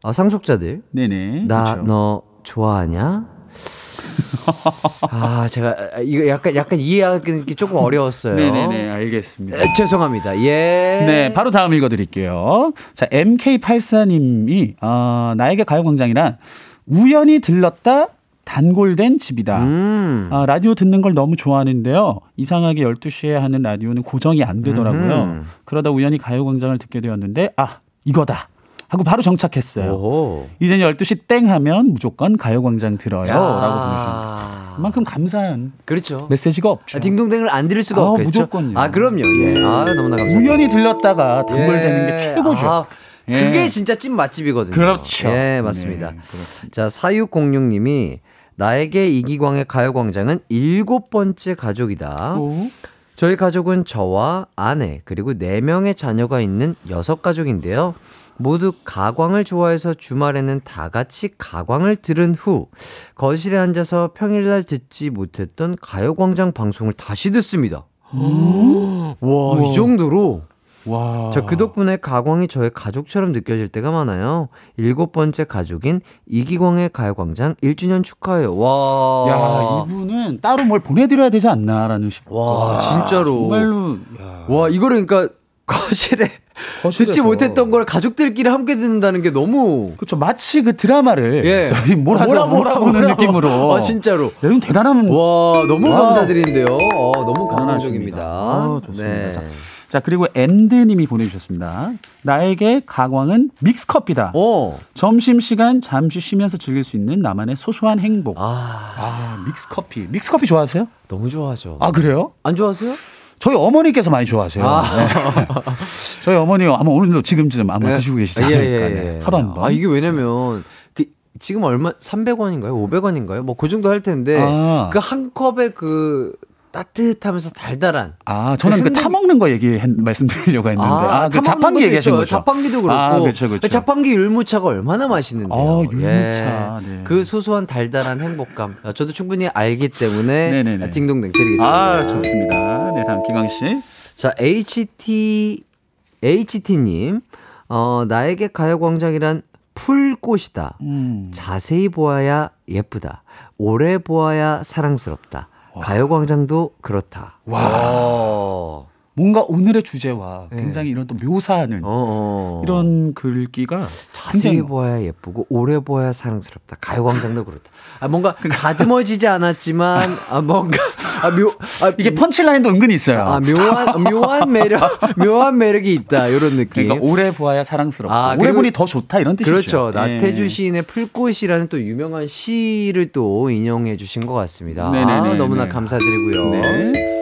아, 상속자들. 네네. 나 그렇죠. 너 좋아하냐? 아, 제가 아, 이거 약간 약간 이해하기 조금 어려웠어요. 네네네 알겠습니다. 에, 죄송합니다. 예. 네, 바로 다음 읽어 드릴게요. 자, MK84님이, 어, 나에게 가요 광장이란 우연히 들렀다 단골된 집이다. 음. 아, 라디오 듣는 걸 너무 좋아하는데요. 이상하게 12시에 하는 라디오는 고정이 안 되더라고요. 음흠. 그러다 우연히 가요광장을 듣게 되었는데, 아, 이거다. 하고 바로 정착했어요. 오호. 이젠 12시 땡 하면 무조건 가요광장 들어요. 야. 라고 보내주셨는데. 그만큼 감사한 그렇죠. 메시지가 없죠. 아, 딩동댕을 안 들을 수가 아, 없겠죠. 무조건요. 아, 그럼요. 예. 아, 너무나 감사합니다. 우연히 들렀다가 단골되는 예. 게 최고죠. 아, 예. 그게 진짜 찐 맛집이거든요. 그렇죠. 예, 맞습니다. 네, 그렇습니다. 자, 4606님이 나에게 이기광의 가요광장은 일곱 번째 가족이다. 또 저희 가족은 저와 아내 그리고 네 명의 자녀가 있는 여섯 가족인데요. 모두 가광을 좋아해서 주말에는 다 같이 가광을 들은 후 거실에 앉아서 평일날 듣지 못했던 가요광장 방송을 다시 듣습니다. 와, 이 정도로 와. 저그 덕분에 가광이 저의 가족처럼 느껴질 때가 많아요. 일곱 번째 가족인 이기광의 가요광장 1주년 축하해요. 와. 야, 이분은 따로 뭘 보내드려야 되지 않나라는 싶. 와, 진짜로. 정말로. 야. 와, 이거를 그러니까 거실에 거실에서. 듣지 못했던 걸 가족들끼리 함께 듣는다는 게 너무 그렇죠. 마치 그 드라마를 예. 저희 몰아서 몰아, 몰아, 몰아. 느낌으로. 아, 진짜로. 야, 이건 대단한. 와, 너무. 감사드린데요. 어, 너무 감동적입니다. 아, 좋습니다. 네. 자, 자, 그리고 엔드님이 보내주셨습니다. 나에게 가광은 믹스커피다. 어. 점심시간 잠시 쉬면서 즐길 수 있는 나만의 소소한 행복. 아, 아, 믹스커피. 믹스커피 좋아하세요? 너무 좋아하죠. 아, 그래요? 안 좋아하세요? 저희 어머니께서 많이 좋아하세요. 아. 네. 저희 어머니 아마 오늘도 지금쯤 아마 네. 드시고 계시지 예, 않을까. 예, 네. 예. 하루 한 번. 아, 이게 왜냐면 그 지금 얼마 300원인가요? 500원인가요? 뭐 그 정도 할 텐데 아. 그한 컵에 그 따뜻하면서 달달한 아, 저는 그 타먹는 거 얘기 말씀드리려고 했는데. 아, 그 타먹는 자판기 얘기하신. 거죠? 자판기도 그렇고. 아, 그렇죠, 그렇죠. 자판기 율무차가 얼마나 맛있는데요. 아, 율무차. 예. 네. 그 소소한 달달한 행복감. 아, 저도 충분히 알기 때문에 네네네. 아, 딩동댕 드리겠습니다. 아, 좋습니다. 네, 다음 기광 씨. 자, HT, HT님. 어, 나에게 가요 광장이란 풀꽃이다. 음. 자세히 보아야 예쁘다. 오래 보아야 사랑스럽다. 가요광장도 그렇다. 와. 뭔가 오늘의 주제와 네. 굉장히 이런 또 묘사하는 어, 어. 이런 글귀가 자세히 보아야 예쁘고 오래 보아야 사랑스럽다. 가요광장도 그렇다. 아 뭔가 다듬어지지 않았지만 아 뭔가 아, 묘 아, 이게 펀치라인도 은근히 있어요. 아 묘한 묘한 매력 묘한 매력이 있다 이런 느낌. 그러니까 오래 보아야 사랑스럽고 아, 오래 보니 더 좋다 이런 뜻이죠. 그렇죠. 예. 나태주 시인의 풀꽃이라는 또 유명한 시를 또 인용해 주신 것 같습니다. 네네네, 아, 너무나 네. 감사드리고요. 네.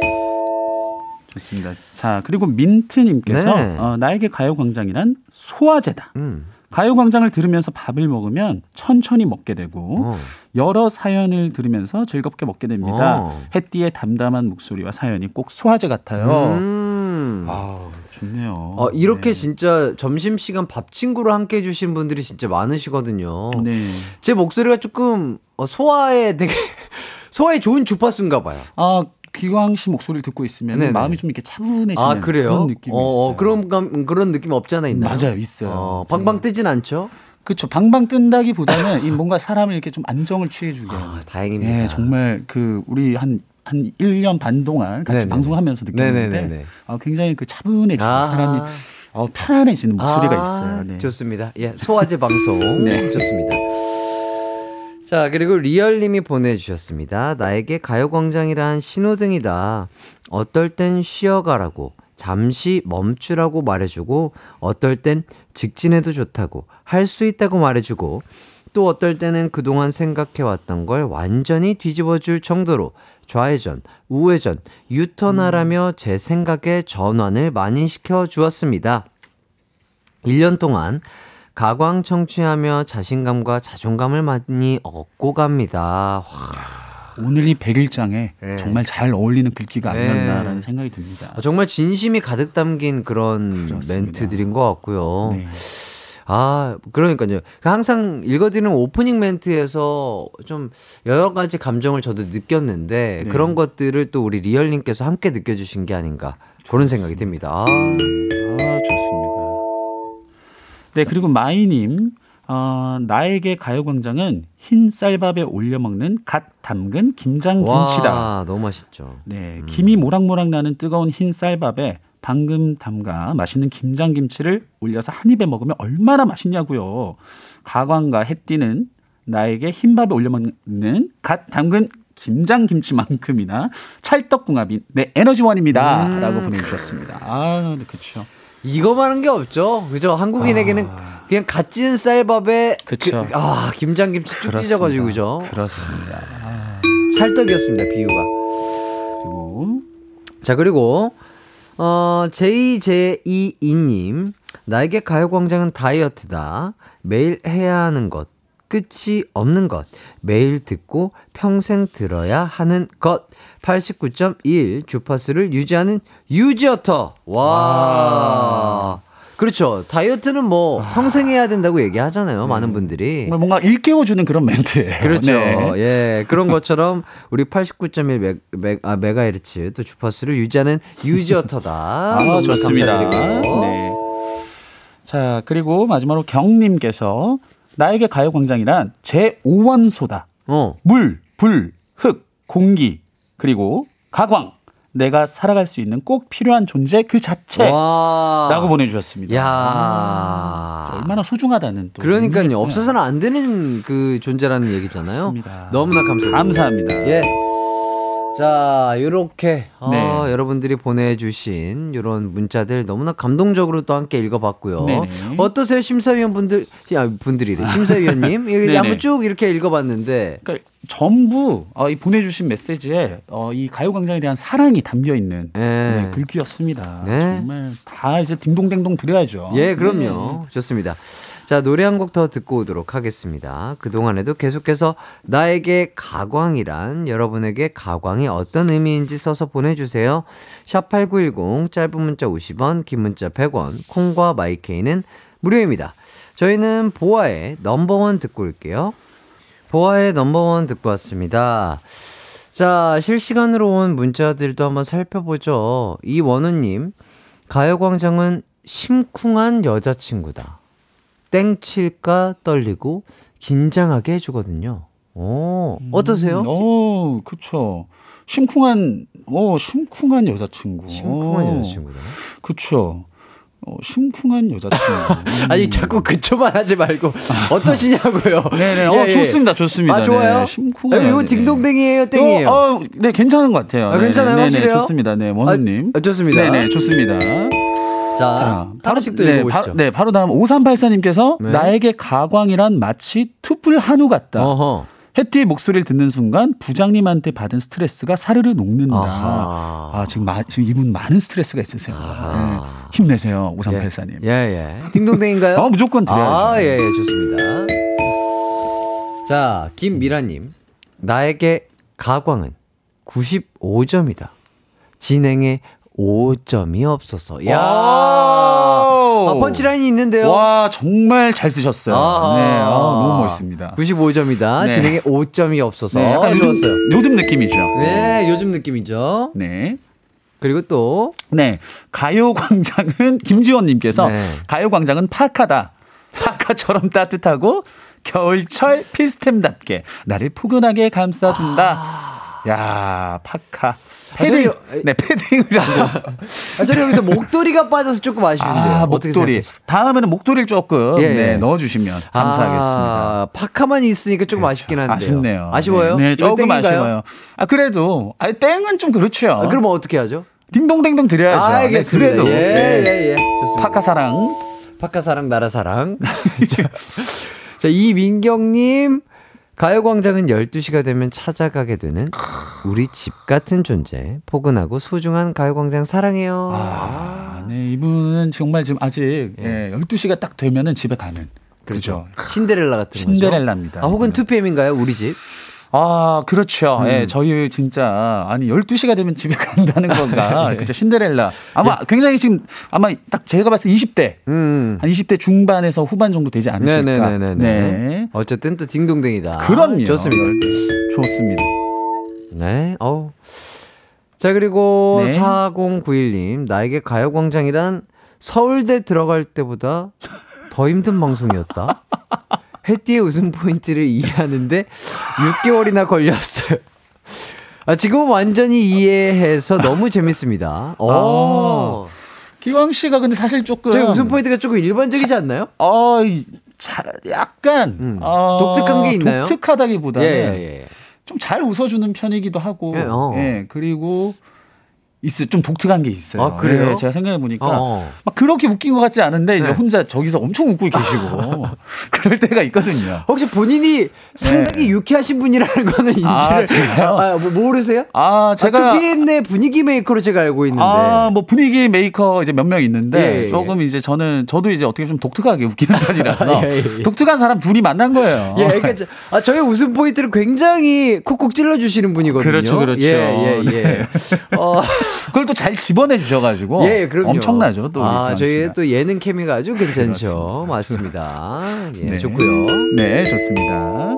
좋습니다. 자 그리고 민트님께서 네. 어, 나에게 가요광장이란 소화제다. 음. 가요광장을 들으면서 밥을 먹으면 천천히 먹게 되고 어. 여러 사연을 들으면서 즐겁게 먹게 됩니다. 어. 햇띠의 담담한 목소리와 사연이 꼭 소화제 같아요. 음. 아 좋네요. 어, 이렇게 네. 진짜 점심 시간 밥 친구로 함께 해주신 분들이 진짜 많으시거든요. 네. 제 목소리가 조금 어, 소화에 되게 소화에 좋은 주파수인가 봐요. 아 귀광 씨 목소리를 듣고 있으면 네네. 마음이 좀 이렇게 차분해지는 아? 그런 느낌이 어, 어, 있어요. 그런 감, 그런 느낌 없지 않아 있나요? 맞아요, 있어요. 어, 방방 뜨진 않죠? 그렇죠. 방방 뜬다기보다는 이 뭔가 사람을 이렇게 좀 안정을 취해주게. 아, 다행입니다. 예, 정말 그 우리 한한 1년 반 동안 같이 네네. 방송하면서 느꼈는데. 아, 굉장히 그 차분해지고 아. 사람이 어, 편안해지는 목소리가 아, 있어요. 네. 좋습니다. 예, 소화제 방송 네. 좋습니다. 자, 그리고 리얼님이 보내주셨습니다. 나에게 가요광장이란 신호등이다. 어떨 땐 쉬어가라고, 잠시 멈추라고 말해주고, 어떨 땐 직진해도 좋다고, 할 수 있다고 말해주고, 또 어떨 때는 그동안 생각해왔던 걸 완전히 뒤집어줄 정도로 좌회전, 우회전, 유턴하라며 제 생각에 전환을 많이 시켜 주었습니다. 1년 동안 가광 청취하며 자신감과 자존감을 많이 얻고 갑니다. 와, 오늘 이 100일장에 네. 정말 잘 어울리는 글귀가 네. 아니었나라는 생각이 듭니다. 정말 진심이 가득 담긴 그런 그렇습니다. 멘트들인 것 같고요. 네. 아, 그러니까요. 항상 읽어드리는 오프닝 멘트에서 좀 여러 가지 감정을 저도 느꼈는데 네. 그런 것들을 또 우리 리얼님께서 함께 느껴주신 게 아닌가 그런 생각이 듭니다. 아, 아. 네, 그리고 마이님, 어, 나에게 가요광장은 흰 쌀밥에 올려 먹는 갓 담근 김장 김치다. 와, 너무 맛있죠. 네, 김이 모락모락 나는 뜨거운 흰 쌀밥에 방금 담가 맛있는 김장 김치를 올려서 한 입에 먹으면 얼마나 맛있냐고요. 가광과 햇띠는 나에게 흰밥에 올려 먹는 갓 담근 김장 김치만큼이나 찰떡궁합인 내 에너지원입니다.라고 음. 보내주셨습니다. 아, 네, 그렇죠. 이거 많은 게 없죠. 그죠? 한국인에게는 그냥 갓 지은 쌀밥에 아. 그쵸. 그, 아, 김장김치 쭉 찢어가지고 그죠? 그렇습니다. 찰떡이었습니다, 비유가. 그리고 자, 그리고, 어, JJ22님. 나에게 가요광장은 다이어트다. 매일 해야 하는 것. 끝이 없는 것. 매일 듣고 평생 들어야 하는 것. 89.1 주파수를 유지하는 유지어터. 와. 그렇죠. 다이어트는 뭐 평생 해야 된다고 얘기하잖아요. 많은 분들이. 정말 뭔가 일깨워주는 그런 멘트예요. 그렇죠. 네. 예. 그런 것처럼 우리 89.1 메, 메, 아, 메가헤르츠 또 주파수를 유지하는 유지어터다. 아, 좋습니다. 감사드리고요. 네. 자, 그리고 마지막으로 경님께서 나에게 가요광장이란 제 5원소다. 어. 물, 불, 흙, 공기, 그리고 가광. 내가 살아갈 수 있는 꼭 필요한 존재 그 자체. 와. 라고 보내주셨습니다. 야. 얼마나 소중하다는 또. 그러니까요. 없어서는 안 되는 그 존재라는 얘기잖아요. 맞습니다. 너무나 감사드립니다. 감사합니다. 예. 자, 요렇게 어, 네. 여러분들이 보내주신 이런 문자들 너무나 감동적으로 또 함께 읽어봤고요. 네네. 어떠세요, 심사위원 분들? 야, 분들이래. 심사위원님. 이렇게 네네. 한번 쭉 이렇게 읽어봤는데. 그러니까 전부 어, 이 보내주신 메시지에 어, 이 가요광장에 대한 사랑이 담겨 있는 예. 네, 글귀였습니다. 네. 정말 다 이제 딩동댕동 드려야죠. 예, 그럼요. 좋습니다. 자, 노래 한 곡 더 듣고 오도록 하겠습니다. 그동안에도 계속해서 나에게 가광이란 여러분에게 가광이 어떤 의미인지 써서 보내주세요. 샵8910 짧은 문자 50원, 긴 문자 100원, 콩과 마이케이는 무료입니다. 저희는 보아의 넘버원 듣고 올게요. 보아의 넘버원 듣고 왔습니다. 자, 실시간으로 온 문자들도 한번 살펴보죠. 이원우님, 가요광장은 심쿵한 여자친구다. 땡칠까 떨리고 긴장하게 해주거든요. 오, 어떠세요? 어, 그쵸. 심쿵한, 어, 심쿵한 여자친구. 심쿵한 어, 여자친구다. 그쵸. 어, 심쿵한 여자친구. 아니, 자꾸 그초만 하지 말고, 어떠시냐고요? 네네. 어, 예, 예. 좋습니다. 좋습니다. 아, 좋아요? 네, 심쿵한. 아, 이거 여자- 딩동댕이에요, 땡이에요? 어, 어, 네, 괜찮은 것 같아요. 아, 괜찮아요? 네네, 확실해요? 좋습니다. 네, 원우님. 아, 좋습니다. 네네, 좋습니다. 자, 하나씩 또 네, 읽어보시죠. 바, 네, 바로 다음 5384님께서 네. 나에게 가광이란 마치 투뿔 한우 같다. 어허. 해띠의 목소리를 듣는 순간 부장님한테 받은 스트레스가 사르르 녹는다. 아하. 아, 지금, 마, 지금 이분 많은 스트레스가 있으세요. 네, 힘내세요, 5384님. 예, 예. 딩동댕인가요? 어, 무조건 드려야죠. 아, 예, 예, 좋습니다. 자, 김미라님. 나에게 가광은 95점이다. 진행에 5점이 없어서. 야. 아, 펀치라인이 있는데요. 와, 정말 잘 쓰셨어요. 아, 네, 아, 너무 멋있습니다. 95점이다. 네. 진행에 5점이 없어서. 네, 약간 요즘, 좋았어요. 요즘 느낌이죠. 네, 요즘 느낌이죠. 네. 그리고 또 네. 가요광장은 김지원님께서 네. 가요광장은 파카다. 파카처럼 따뜻하고 겨울철 필스템답게 나를 포근하게 감싸준다. 야 파카. 패딩. 아. 저기- 네, 패딩이라고. 아, 저는 여기서 목도리가 빠져서 조금 아쉬운데요. 아, 목도리. 다음에는 목도리를 조금 예, 네, 예. 넣어주시면 감사하겠습니다. 아, 파카만 있으니까 조금 아쉽긴 한데요. 아쉽네요. 아쉬워요? 네, 네, 조금 땡인가요? 아쉬워요. 아, 그래도, 아, 땡은 좀 그렇죠. 아, 그럼 어떻게 하죠? 딩동댕동 드려야죠. 아, 알겠습니다. 네, 그래도. 예, 네. 예, 예. 좋습니다. 파카 사랑. 파카 사랑 나라 사랑. 자, 자, 이민경님 가요광장은 12시가 되면 찾아가게 되는 우리 집 같은 존재 포근하고 소중한 가요광장 사랑해요. 아, 네, 이분은 정말 지금 아직 예. 12시가 딱 되면은 집에 가는. 그렇죠. 신데렐라 같은 거죠. 신데렐라입니다. 아, 혹은 2PM인가요? 우리 집? 아, 그렇죠. 음. 예, 저희 진짜 아니 12시가 되면 집에 간다는 건가? 네. 그렇죠. 신데렐라. 아마 굉장히 지금 아마 딱 제가 봤을 때 20대. 음. 한 20대 중반에서 후반 정도 되지 않으실까? 네네네네. 네. 어쨌든 또 딩동댕이다. 그럼요. 좋습니다. 좋습니다. 네. 어우. 자, 그리고 네. 4091님, 나에게 가요광장이란 서울대 들어갈 때보다 더 힘든 방송이었다. 해띠의 웃음 포인트를 이해하는데 6개월이나 걸렸어요. 아, 지금은 완전히 이해해서 너무 재밌습니다. 오. 기왕 씨가 근데 사실 조금 저희 웃음 포인트가 조금 일반적이지 않나요? 어, 이- 자, 약간 음. 어, 독특한 게 있나요? 독특하다기보다는 예, 예, 예. 좀잘 웃어주는 편이기도 하고, 예, 어. 예, 그리고 있어 좀 독특한 게 있어요. 아, 그래요? 예, 제가 생각해 보니까 어. 막 그렇게 웃긴 것 같지 않은데 이제 네. 혼자 저기서 엄청 웃고 계시고 그럴 때가 있거든요. 혹시 본인이 상당히 유쾌하신 분이라는 거는 인지를 네. 아, 제가요? 아, 뭐 모르세요? 아, 제가 아, 2PM 내 분위기 메이커로 제가 알고 있는데. 아, 뭐 분위기 메이커 이제 몇 명 있는데 예, 예. 조금 이제 저는 저도 이제 어떻게 좀 독특하게 웃기는 편이라서 예, 예, 예. 독특한 사람 둘이 만난 거예요. 예, 그러니까 저, 아, 저의 웃음 포인트를 굉장히 콕콕 찔러 주시는 분이거든요. 그렇죠, 그렇죠. 예, 예, 예. 네. 어, 그걸 또 잘 집어내 주셔가지고 예, 그럼요. 엄청나죠. 또 아, 저희의. 또 예능 케미가 아주 괜찮죠. 맞습니다. 예, 네. 좋고요. 네, 좋습니다.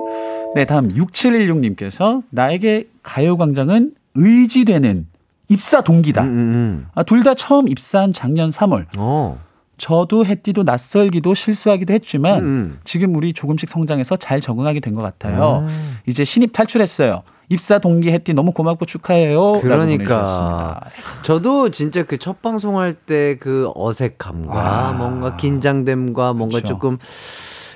네, 다음 6716님께서 나에게 가요광장은 의지되는 입사 동기다. 음, 음, 아, 둘 다 처음 입사한 작년 3월. 음. 어. 저도 햇띠도 낯설기도 실수하기도 했지만 음. 지금 우리 조금씩 성장해서 잘 적응하게 된 것 같아요. 음. 이제 신입 탈출했어요. 입사 동기 햇띠 너무 고맙고 축하해요. 그러니까 저도 진짜 그 첫 방송할 때 그 어색함과 아. 뭔가 긴장됨과 뭔가 그쵸. 조금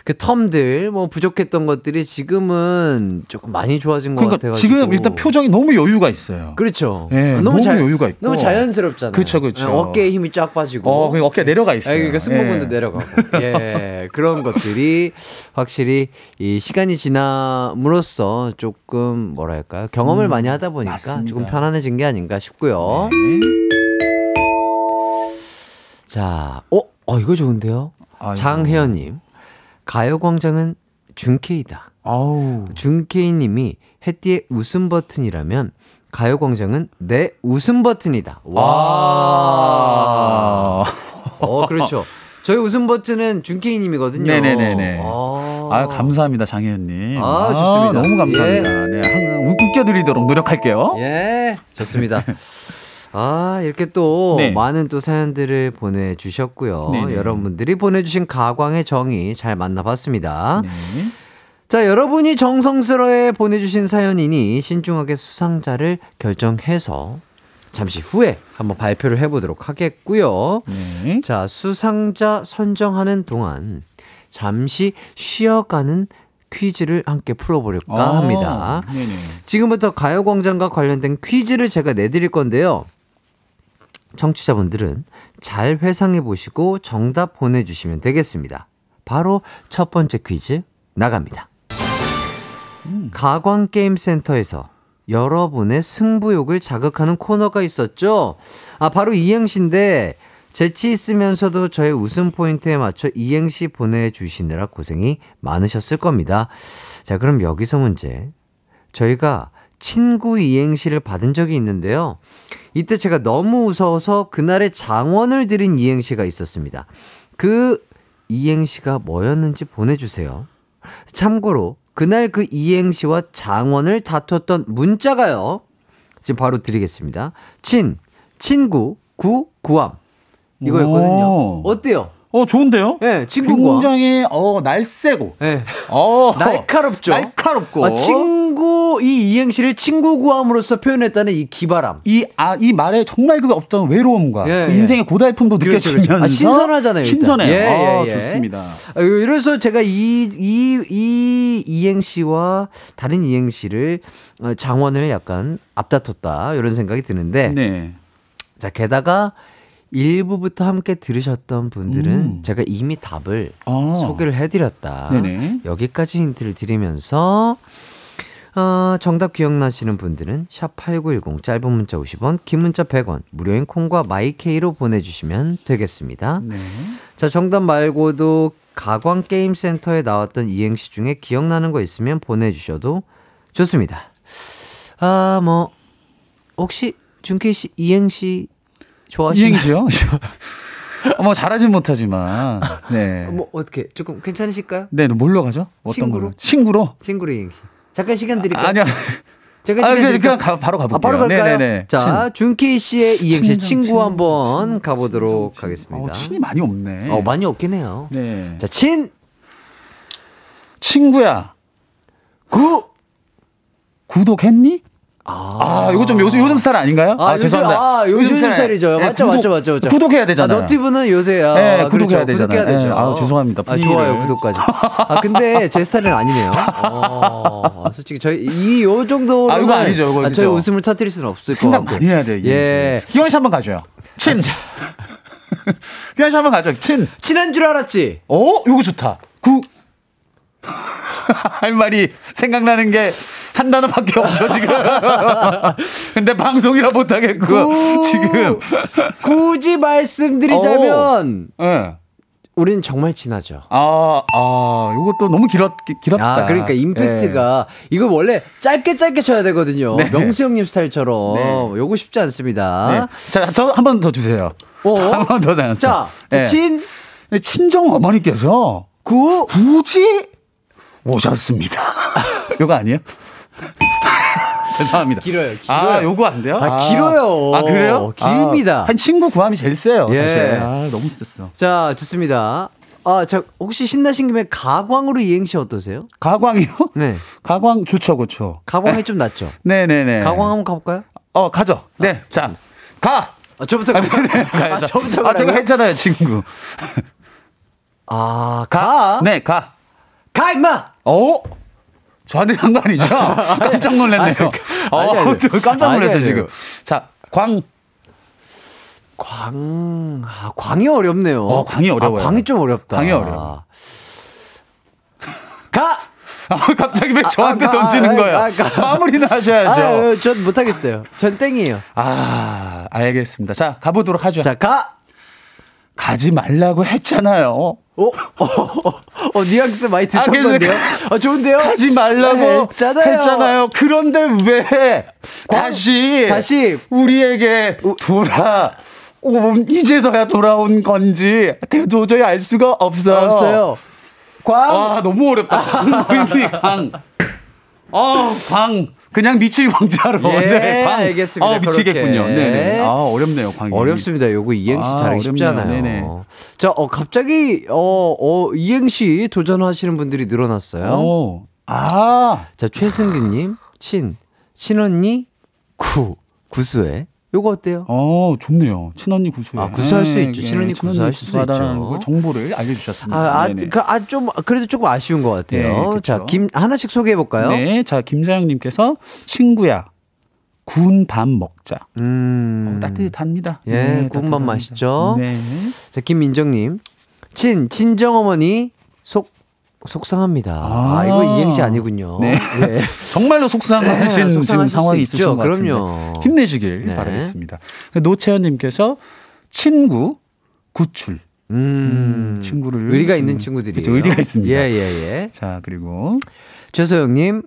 그 텀들 뭐 부족했던 것들이 지금은 조금 많이 좋아진 것 그러니까 같아가지고 지금 일단 표정이 너무 여유가 있어요. 그렇죠. 예, 너무 여유가 있고. 너무 자연스럽잖아요. 그쵸. 예, 어깨에 힘이 쫙 빠지고. 어, 그러니까 어깨 내려가 있어요. 아, 그러니까 승모근도 예. 내려가고. 예, 그런 것들이 확실히 이 시간이 지남으로써 조금 뭐랄까요. 경험을 많이 하다 보니까 음, 맞습니다. 조금 편안해진 게 아닌가 싶고요. 네. 자, 어, 어, 이거 좋은데요? 장혜연님. 가요광장은 준케이다. 아우. 준케이님이 햇띠의 웃음 버튼이라면 가요광장은 내 웃음 버튼이다. 와. 아. 어, 그렇죠. 저희 웃음 버튼은 준케이님이거든요. 네네네네. 아, 아, 감사합니다, 장혜연님. 아, 좋습니다. 너무 감사합니다. 네, 항상 웃- 웃겨드리도록 노력할게요. 예, 좋습니다. 아, 이렇게 또 네. 많은 또 사연들을 보내주셨고요. 네네. 여러분들이 보내주신 가광의 정의 잘 만나봤습니다. 네. 자, 여러분이 정성스러워 보내주신 사연이니 신중하게 수상자를 결정해서 잠시 후에 한번 발표를 해보도록 하겠고요. 네. 자, 수상자 선정하는 동안 잠시 쉬어가는 퀴즈를 함께 풀어보려까 아, 합니다. 네네. 지금부터 가요광장과 관련된 퀴즈를 제가 내드릴 건데요. 청취자분들은 잘 회상해 보시고 정답 보내주시면 되겠습니다. 바로 첫 번째 퀴즈 나갑니다. 가광게임센터에서 여러분의 승부욕을 자극하는 코너가 있었죠. 아, 바로 이행시인데, 재치 있으면서도 저의 웃음 포인트에 맞춰 이행시 보내주시느라 고생이 많으셨을 겁니다. 자, 그럼 여기서 문제. 저희가 친구 이행시를 받은 적이 있는데요. 이때 제가 너무 무서워서 그날의 장원을 드린 이행시가 있었습니다. 그 이행시가 뭐였는지 보내주세요. 참고로 그날 그 이행시와 장원을 다퉜던 문자가요. 지금 바로 드리겠습니다. 친, 친구, 구, 구함. 이거였거든요. 오. 어때요? 어, 좋은데요? 예, 친구 구함. 굉장히, 어, 날쌔고. 예. 어, 날카롭죠. 날카롭고. 아, 친구 이 이행시를 친구 구함으로써 표현했다는 이 기바람. 이, 아, 이 말에 정말 그 없던 외로움과 예, 그 예. 인생의 고달픔도 그렇죠, 느껴지면서. 그렇죠. 아, 신선하잖아요, 일단. 신선해요. 예, 아, 예, 예. 좋습니다. 아, 그래서 제가 이, 이, 이 이 행시와 다른 이행시를 어, 장원을 약간 앞다퉜다. 이런 생각이 드는데. 네. 자, 게다가 1부부터 함께 들으셨던 분들은 음. 제가 이미 답을 아. 소개를 해드렸다. 네네. 여기까지 힌트를 드리면서 어, 정답 기억나시는 분들은 샵 8910 짧은 문자 50원, 긴 문자 100원, 무료인 콩과 마이케이로 보내주시면 되겠습니다. 네. 자, 정답 말고도 가광 게임 센터에 나왔던 이행시 중에 기억나는 거 있으면 보내주셔도 좋습니다. 아, 뭐 혹시 준케이 씨 이행시 좋아하시나요? 어, 뭐 잘하진 못하지만. 네. 뭐 어떻게 조금 괜찮으실까요? 네, 너 뭘로 가죠? 어떤 친구로? 거로? 친구로? 친구로 이행시. 잠깐 시간 드릴까요? 아니요. 제가 아, 시간 그냥? 그냥 가, 바로 가볼게요. 아, 바로 갈까요? 네네네. 자, 준케이 씨의 이행시 친구 친정, 한번 가보도록 친. 하겠습니다. 어, 친이 많이 없네. 어, 많이 없긴 해요. 네. 자, 친, 친구야, 구. 구독했니? 아, 이거 좀 요즘, 요즘 스타일 아닌가요? 아, 요즘- 죄송합니다. 아, 요즘 스타일. 스타일이죠. 네, 맞죠, 구독- 맞죠, 맞죠, 맞죠. 구독해야 되잖아요. 아, 너티브는 요새야. 네, 구독해야 그렇죠. 되잖아요. 구독해야 되죠. 네, 아우, 죄송합니다. 아. 좋아요, 구독까지. 아, 근데 제 스타일은 아니네요. 어, 아, 솔직히 저희 이 요 정도로 아, 이거 아니죠, 이거 저희 아니죠. 웃음을 터뜨릴 수는 없을 것 생각 같고. 많이 해야. 이게. 예. 기왕 씨 한번 가줘요. 친. 기왕 씨 한번 가죠. 친. 친한 줄 알았지. 어, 요거 좋다. 구. 할 말이 생각나는 게 한 단어밖에 없죠, 지금. 근데 방송이라 못하겠고, 구- 지금. 굳이 말씀드리자면 예. 우린 정말 친하죠. 아, 아, 요것도 너무 길었, 길었다. 아, 그러니까 임팩트가 이거 원래 짧게 짧게 쳐야 되거든요. 네. 명수 형님 스타일처럼 네. 요거 쉽지 않습니다. 네. 자, 저 한 번 더 주세요. 어? 한번더 나눴어. 자, 네. 친, 친정 어머니께서 구, 굳이 오셨습니다. 요거 아니에요? 죄송합니다. 길어요, 길어요. 아, 요거 안 돼요? 아, 길어요. 아, 그래요? 길입니다. 아, 한 친구 구함이 제일 세요. 예. 사실. 아, 너무 셌어. 자, 좋습니다. 아, 자, 혹시 신나신 김에 가광으로 이행시 어떠세요? 가광이요? 네. 가광 좋죠, 그렇죠. 가광이 좀 낫죠? 네 네 네. 가광 한번 가볼까요? 어, 가죠. 네. 자, 가! 아, 저부터 아, 네, 네. 아. 저부터 아, 제가? 했잖아요, 친구. 아, 가. 네, 가. 가, 임마! 어? 저한테 한 거 아니죠? 깜짝 놀랐네요. 아니, 아니, 어, 아니. 저 깜짝 놀랐어요, 지금. 자, 광. 광, 아, 광이 어렵네요. 어, 광이 어려워요. 아, 광이 좀 어렵다. 광이 어려워. 가! 아, 갑자기 왜 저한테 아, 가, 던지는 아, 거예요? 가, 가. 마무리는 하셔야죠. 아, 전 못하겠어요. 전 땡이에요. 아, 알겠습니다. 자, 가보도록 하죠. 자, 가! 가지 말라고 했잖아요. 어, 어, 어, 어, 뉘앙스 많이 듣던 아, 건데요? 아, 좋은데요? 가지 말라고 네, 했잖아요. 했잖아요. 그런데 왜 다시 다시 우리에게 돌아 온 이제서야 돌아온 건지 도저히 알 수가 없어요. 없어요. 광! 아 너무 어렵다. 광. 광. 어, 광. 그냥 미칠 광자로. 예, 네, 광. 알겠습니다. 어, 미치겠군요. 그렇게. 네네. 아 어렵네요. 광이. 어렵습니다. 요거 이행시 아, 잘하기. 않아요. 네네. 자, 어, 갑자기, 어, 어, 이행시 도전하시는 분들이 늘어났어요. 오. 아. 자, 최승규 님, 친, 친언니, 구, 구수해. 요거 어때요? 어, 좋네요. 친언니 구수해. 아, 구수할 수 네, 있죠. 네, 친언니 구수할 수 있죠. 걸 정보를 알려주셨습니다. 아, 아. 그, 아, 좀, 그래도 조금 아쉬운 것 같아요. 네, 그쵸. 자, 김, 하나씩 소개해볼까요? 네, 자 김자영님께서 친구야 구운 밥 먹자. 음. 어, 따뜻합니다. 예, 네, 구운 밥 따뜻합니다. 맛있죠? 네. 자, 김민정님. 친, 친정어머니, 속, 속상합니다. 아, 아. 이거 이행시 아니군요. 네. 예. 정말로 속상하신 지금 속상하실 상황이 있죠. 그럼요. 힘내시길 네. 바라겠습니다. 노채연님께서 친구 구출. 음, 친구를 의리가 지금- 있는 친구들이. 그쵸, 의리가 있습니다. 예, 예, 예. 자 그리고 최소영님,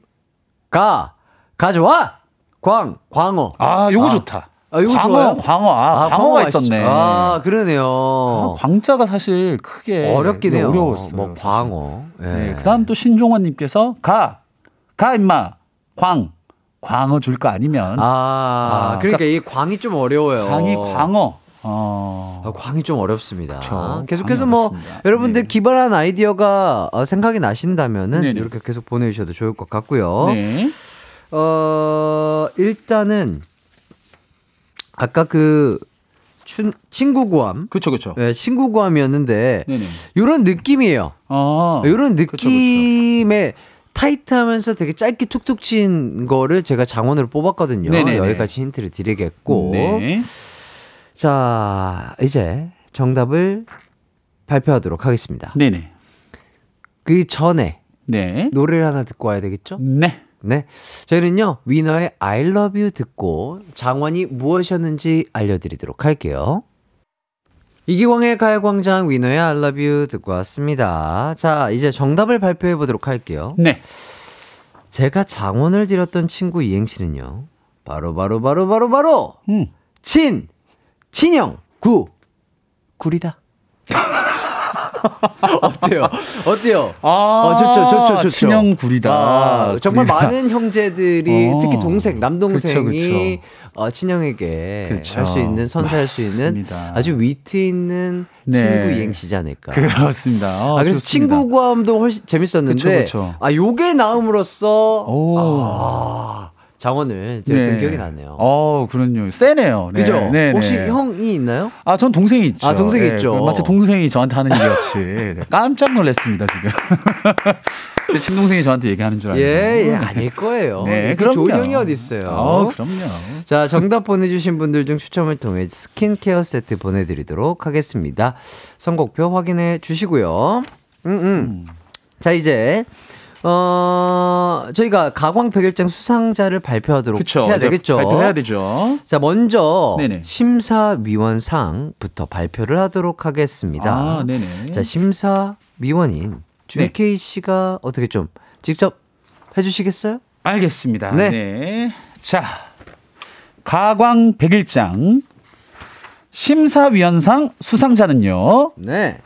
가, 가져와! 광, 광어. 아 요거 아. 좋다. 아, 이거 광어, 좋아요? 광어, 아, 광어가 맛있죠. 있었네. 아, 그러네요. 아, 광자가 사실 크게 어렵긴 해요. 어려웠어요. 뭐. 광어. 예. 네, 그다음 또 신종원 님께서 가, 가 임마, 광, 광어 줄 거 아니면 아, 아, 그러니까 이 광이 좀 어려워요. 광이 광어. 어. 아, 광이 좀 어렵습니다. 그쵸. 계속해서 뭐 어렵습니다. 여러분들 네. 기발한 아이디어가 어, 생각이 나신다면은 네네. 이렇게 계속 보내주셔도 좋을 것 같고요. 네. 어 일단은 아까 그 춘, 친구 구함, 그렇죠, 그렇죠. 네, 친구 구함이었는데 네네. 이런 느낌이에요. 아, 이런. 느낌의 타이트하면서 되게 짧게 툭툭 친 거를 제가 장원으로 뽑았거든요. 네네네. 여기까지 힌트를 드리겠고. 네. 자, 이제 정답을 발표하도록 하겠습니다. 네네. 그 전에 네. 노래를 하나 듣고 와야 되겠죠? 네. 네. 저희는요, 위너의 I love you 듣고 장원이 무엇이었는지 알려드리도록 할게요. 이기광의 가요광장 위너의 I love you 듣고 왔습니다. 자, 이제 정답을 발표해 보도록 할게요. 네. 제가 장원을 드렸던 친구 이행시는요, 바로, 바로, 바로, 바로, 바로, 음. 친, 친형, 구, 구리다. 어때요? 어때요? 아, 어, 좋죠, 좋죠, 좋죠. 친형 구리다. 아, 정말 구리다. 많은 형제들이 어. 특히 동생, 남동생이 그쵸, 어, 친형에게 그쵸. 할수 있는 선사할 수 있는. 아주 위트 있는 네. 친구 이행시지 않을까. 그렇습니다. 아, 아, 그래서 좋습니다. 친구 구함도 훨씬 재밌었는데 그쵸, 그쵸. 아 요게 나옴으로써 오. 아, 장원을 드렸던 네. 기억이 나네요. 어, 그럼요. 세네요. 네. 그죠? 네, 혹시 네. 형이 있나요? 아, 전 동생이 있죠. 아, 동생이 네, 있죠. 그 마치 동생이 저한테 하는 얘기였지. 네, 깜짝 놀랐습니다, 지금. 제 친동생이 저한테 얘기하는 줄 알고. 예, 예, 아닐 거예요. 네, 그럼요. 좋은 형이 어디 있어요? 어, 그럼요. 자, 정답 보내주신 분들 중 추첨을 통해 스킨케어 세트 보내드리도록 하겠습니다. 선곡표 확인해 주시고요. 음, 음. 자, 이제 어, 저희가 가광 백일장 수상자를 발표하도록 그쵸. 해야 되겠죠. 발표해야 되죠. 자, 먼저 네네. 심사위원상부터 발표를 하도록 하겠습니다. 아, 네네. 자, 심사위원인 네. 준케이 씨가 어떻게 좀 직접 해 주시겠어요? 알겠습니다. 네. 네. 자, 가광 백일장 심사위원상 수상자는요. 네.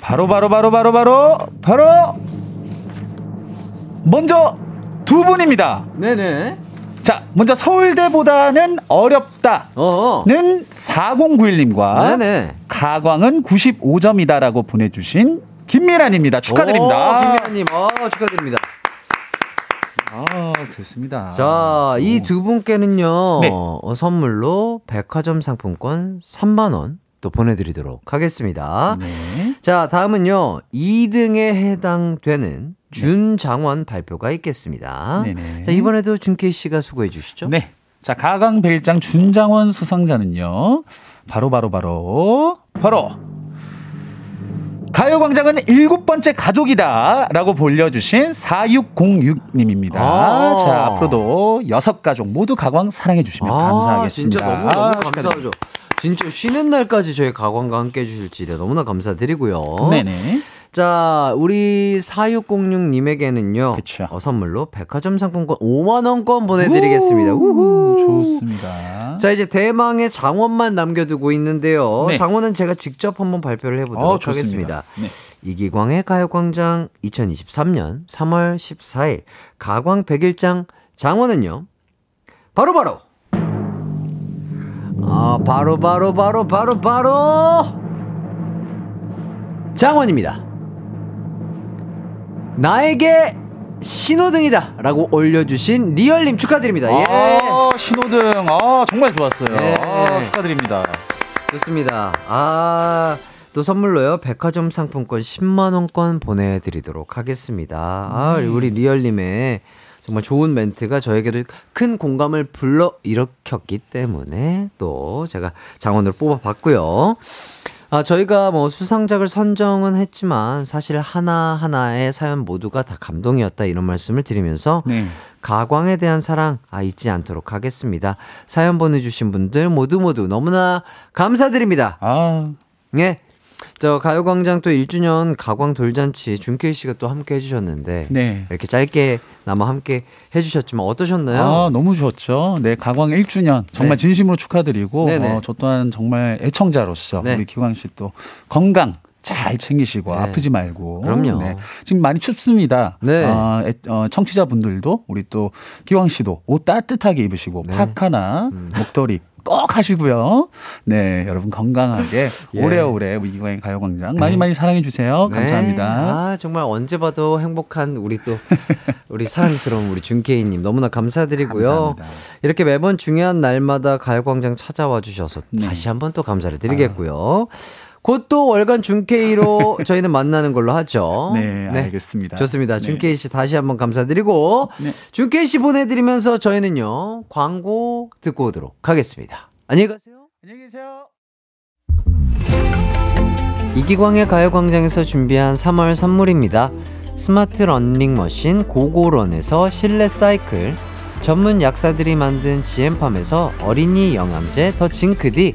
바로 바로 바로 바로 바로 바로 먼저 두 분입니다. 네네. 자, 먼저 서울대보다는 어렵다는 어. 4091님과 네네. 가광은 95점이다라고 보내주신 김미란입니다. 축하드립니다. 오, 김미아님, 어, 축하드립니다. 아, 그렇습니다. 자, 이 두 분께는요, 네. 어, 선물로 백화점 상품권 3만원 또 보내드리도록 하겠습니다. 네. 자, 다음은요, 2등에 해당되는 준장원 발표가 있겠습니다. 네네. 자, 이번에도 준케이 씨가 수고해 주시죠. 네. 자, 가강 벨장 준장원 수상자는요. 바로 바로 바로 바로 가요광장은 일곱 번째 가족이다 라고 볼려주신 4606님입니다. 아. 자, 앞으로도 여섯 가족 모두 가광 사랑해 주시면 감사하겠습니다. 아, 진짜 너무 너무 아, 감사하죠. 진짜 쉬는 날까지 저희 가광과 함께 해주실지 너무나 감사드리고요. 네네. 자, 우리 4606님에게는요. 그쵸. 어, 선물로 백화점 상품권 5만원권 보내드리겠습니다. 우후. 좋습니다. 자, 이제 대망의 장원만 남겨두고 있는데요. 네. 장원은 제가 직접 한번 발표를 해보도록 어. 하겠습니다. 이기광의 가요광장 2023년 3월 14일 가광 100일장 장원은요. 바로 바로 아, 바로 바로 바로 바로 바로 장원입니다. 나에게 신호등이다 라고 올려주신 리얼님 축하드립니다. 예. 아, 신호등. 아, 정말 좋았어요. 예. 아, 축하드립니다. 좋습니다. 아, 또 선물로요. 백화점 상품권 10만원권 보내드리도록 하겠습니다. 아, 음. 우리 리얼님의 정말 좋은 멘트가 저에게도 큰 공감을 불러 일으켰기 때문에 또 제가 장원으로 뽑아봤고요. 아, 저희가 뭐 수상작을 선정은 했지만 사실 하나하나의 사연 모두가 다 감동이었다 이런 말씀을 드리면서 네. 가광에 대한 사랑 아 잊지 않도록 하겠습니다. 사연 보내주신 분들 모두 모두 너무나 감사드립니다. 아, 예. 저 가요광장 또 1주년 가광 돌잔치 준케이 씨가 또 함께 해주셨는데 네. 이렇게 짧게 나마 함께 해주셨지만 어떠셨나요? 아, 너무 좋았죠. 네, 가광 1주년 정말 네. 진심으로 축하드리고 네네. 어, 저 또한 정말 애청자로서 네. 우리 기광 씨 또 건강 잘 챙기시고 네. 아프지 말고. 그럼요. 네. 지금 많이 춥습니다. 네. 어, 애- 어, 청취자분들도 우리 또 기광 씨도 옷 따뜻하게 입으시고 네. 파카나 음. 목도리 꼭 하시고요. 네, 여러분 건강하게 예. 오래오래 우리 기광의 가요광장 많이 많이 사랑해 주세요. 네. 감사합니다. 아 정말 언제 봐도 행복한 우리 또 우리 사랑스러운 우리 준케이님 너무나 감사드리고요. 감사합니다. 이렇게 매번 중요한 날마다 가요광장 찾아와 주셔서 네. 다시 한번 또 감사를 드리겠고요. 곧 또 월간 준케이로 저희는 만나는 걸로 하죠. 네, 알겠습니다. 좋습니다. 네. 준케이 씨 다시 한번 감사드리고 네. 준케이 씨 보내드리면서 저희는요 광고 듣고 오도록 하겠습니다. 안녕히 가세요. 안녕히 계세요. 이기광의 가요광장에서 준비한 3월 선물입니다. 스마트 러닝머신 고고런에서 실내 사이클, 전문 약사들이 만든 지엠팜에서 어린이 영양제 더 징크디,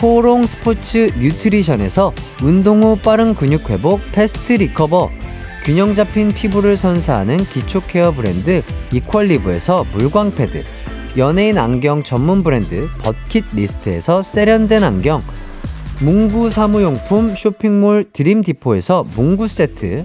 코롱 스포츠 뉴트리션에서 운동 후 빠른 근육 회복 패스트 리커버, 균형 잡힌 피부를 선사하는 기초 케어 브랜드 이퀄리브에서 물광 패드, 연예인 안경 전문 브랜드 버킷 리스트에서 세련된 안경, 문구 사무용품 쇼핑몰 드림디포에서 문구 세트,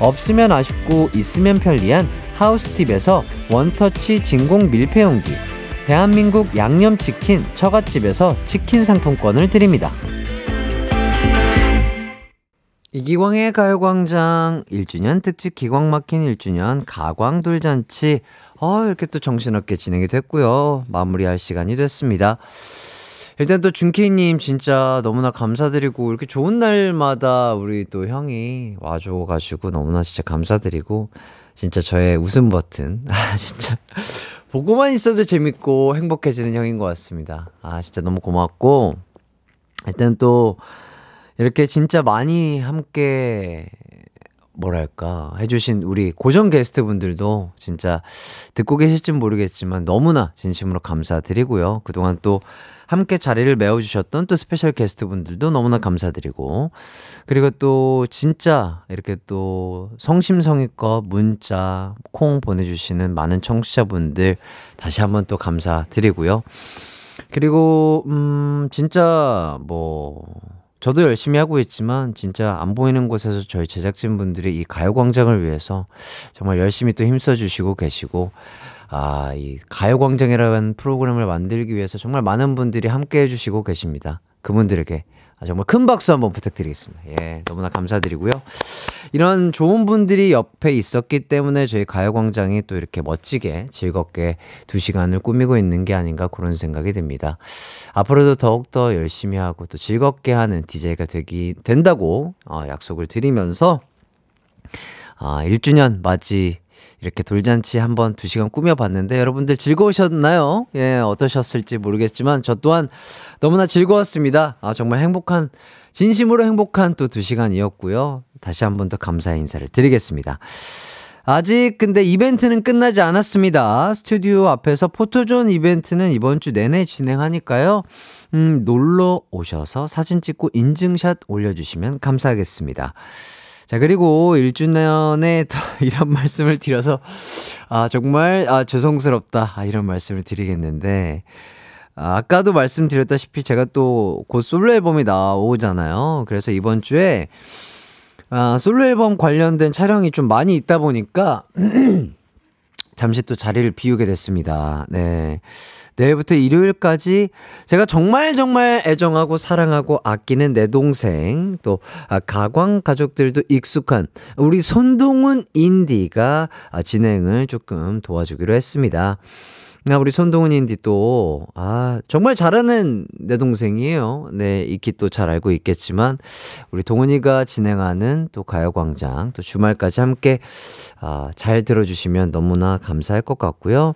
없으면 아쉽고 있으면 편리한 하우스팁에서 원터치 진공 밀폐용기, 대한민국 양념치킨 처갓집에서 치킨 상품권을 드립니다. 이기광의 가요광장 1주년 특집 기광 막힌 1주년 가광 돌잔치. 어 이렇게 또 정신없게 진행이 됐고요. 마무리할 시간이 됐습니다 일단 또 준케이님 진짜 너무나 감사드리고 이렇게 좋은 날마다 우리 또 형이 와줘가지고 너무나 진짜 감사드리고 진짜 저의 웃음 버튼. 아 진짜 보고만 있어도 재밌고 행복해지는 형인 것 같습니다. 아 진짜 너무 고맙고. 일단 또 이렇게 진짜 많이 함께 뭐랄까 해주신 우리 고정 게스트 분들도 진짜 듣고 계실진 모르겠지만 너무나 진심으로 감사드리고요. 그동안 또 함께 자리를 메워주셨던 또 스페셜 게스트 분들도 너무나 감사드리고 그리고 또 진짜 이렇게 또 성심성의껏 문자 콩 보내주시는 많은 청취자분들 다시 한번 또 감사드리고요. 그리고 음 진짜 뭐 저도 열심히 하고 있지만 진짜 안 보이는 곳에서 저희 제작진분들이 이 가요광장을 위해서 정말 열심히 또 힘써주시고 계시고 아, 이 가요광장이라는 프로그램을 만들기 위해서 정말 많은 분들이 함께 해주시고 계십니다. 그분들에게 아, 정말 큰 박수 한번 부탁드리겠습니다. 예, 너무나 감사드리고요. 이런 좋은 분들이 옆에 있었기 때문에 저희 가요광장이 또 이렇게 멋지게 즐겁게 두 시간을 꾸미고 있는 게 아닌가 그런 생각이 듭니다. 앞으로도 더욱더 열심히 하고 또 즐겁게 하는 DJ가 되기, 된다고 어, 약속을 드리면서 아, 1주년 맞이 이렇게 돌잔치 한번 두 시간 꾸며봤는데 여러분들 즐거우셨나요? 예, 어떠셨을지 모르겠지만 저 또한 너무나 즐거웠습니다. 아, 정말 행복한, 진심으로 행복한 또 두 시간이었고요. 다시 한 번 더 감사의 인사를 드리겠습니다. 아직 근데 이벤트는 끝나지 않았습니다. 스튜디오 앞에서 포토존 이벤트는 이번 주 내내 진행하니까요. 음, 놀러 오셔서 사진 찍고 인증샷 올려주시면 감사하겠습니다. 자, 그리고 1주년에 또 이런 말씀을 드려서, 아, 정말, 아, 죄송스럽다. 아, 이런 말씀을 드리겠는데, 아, 아까도 말씀드렸다시피 제가 또 곧 솔로 앨범이 나오잖아요. 그래서 이번 주에, 아, 솔로 앨범 관련된 촬영이 좀 많이 있다 보니까, 잠시 또 자리를 비우게 됐습니다. 네. 내일부터 일요일까지 제가 정말 정말 애정하고 사랑하고 아끼는 내 동생 또 아, 가광 가족들도 익숙한 우리 손동훈 인디가 아, 진행을 조금 도와주기로 했습니다. 나 우리 손동훈 인디 또, 아, 정말 잘하는 내 동생이에요. 네, 익히 또 잘 알고 있겠지만, 우리 동훈이가 진행하는 또 가요광장, 또 주말까지 함께, 아, 잘 들어주시면 너무나 감사할 것 같고요.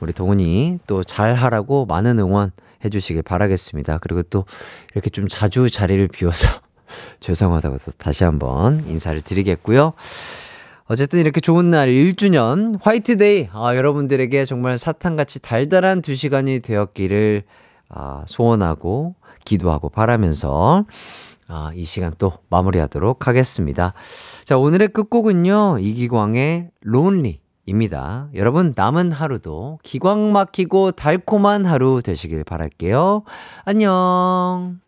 우리 동훈이 또 잘하라고 많은 응원 해주시길 바라겠습니다. 그리고 또 이렇게 좀 자주 자리를 비워서 죄송하다고 또 다시 한번 인사를 드리겠고요. 어쨌든 이렇게 좋은 날 1주년 화이트데이 아, 여러분들에게 정말 사탕같이 달달한 두 시간이 되었기를 아, 소원하고 기도하고 바라면서 아, 이 시간 또 마무리하도록 하겠습니다. 자, 오늘의 끝곡은요. 이기광의 론리 입니다. 여러분 남은 하루도 기광 막히고 달콤한 하루 되시길 바랄게요. 안녕.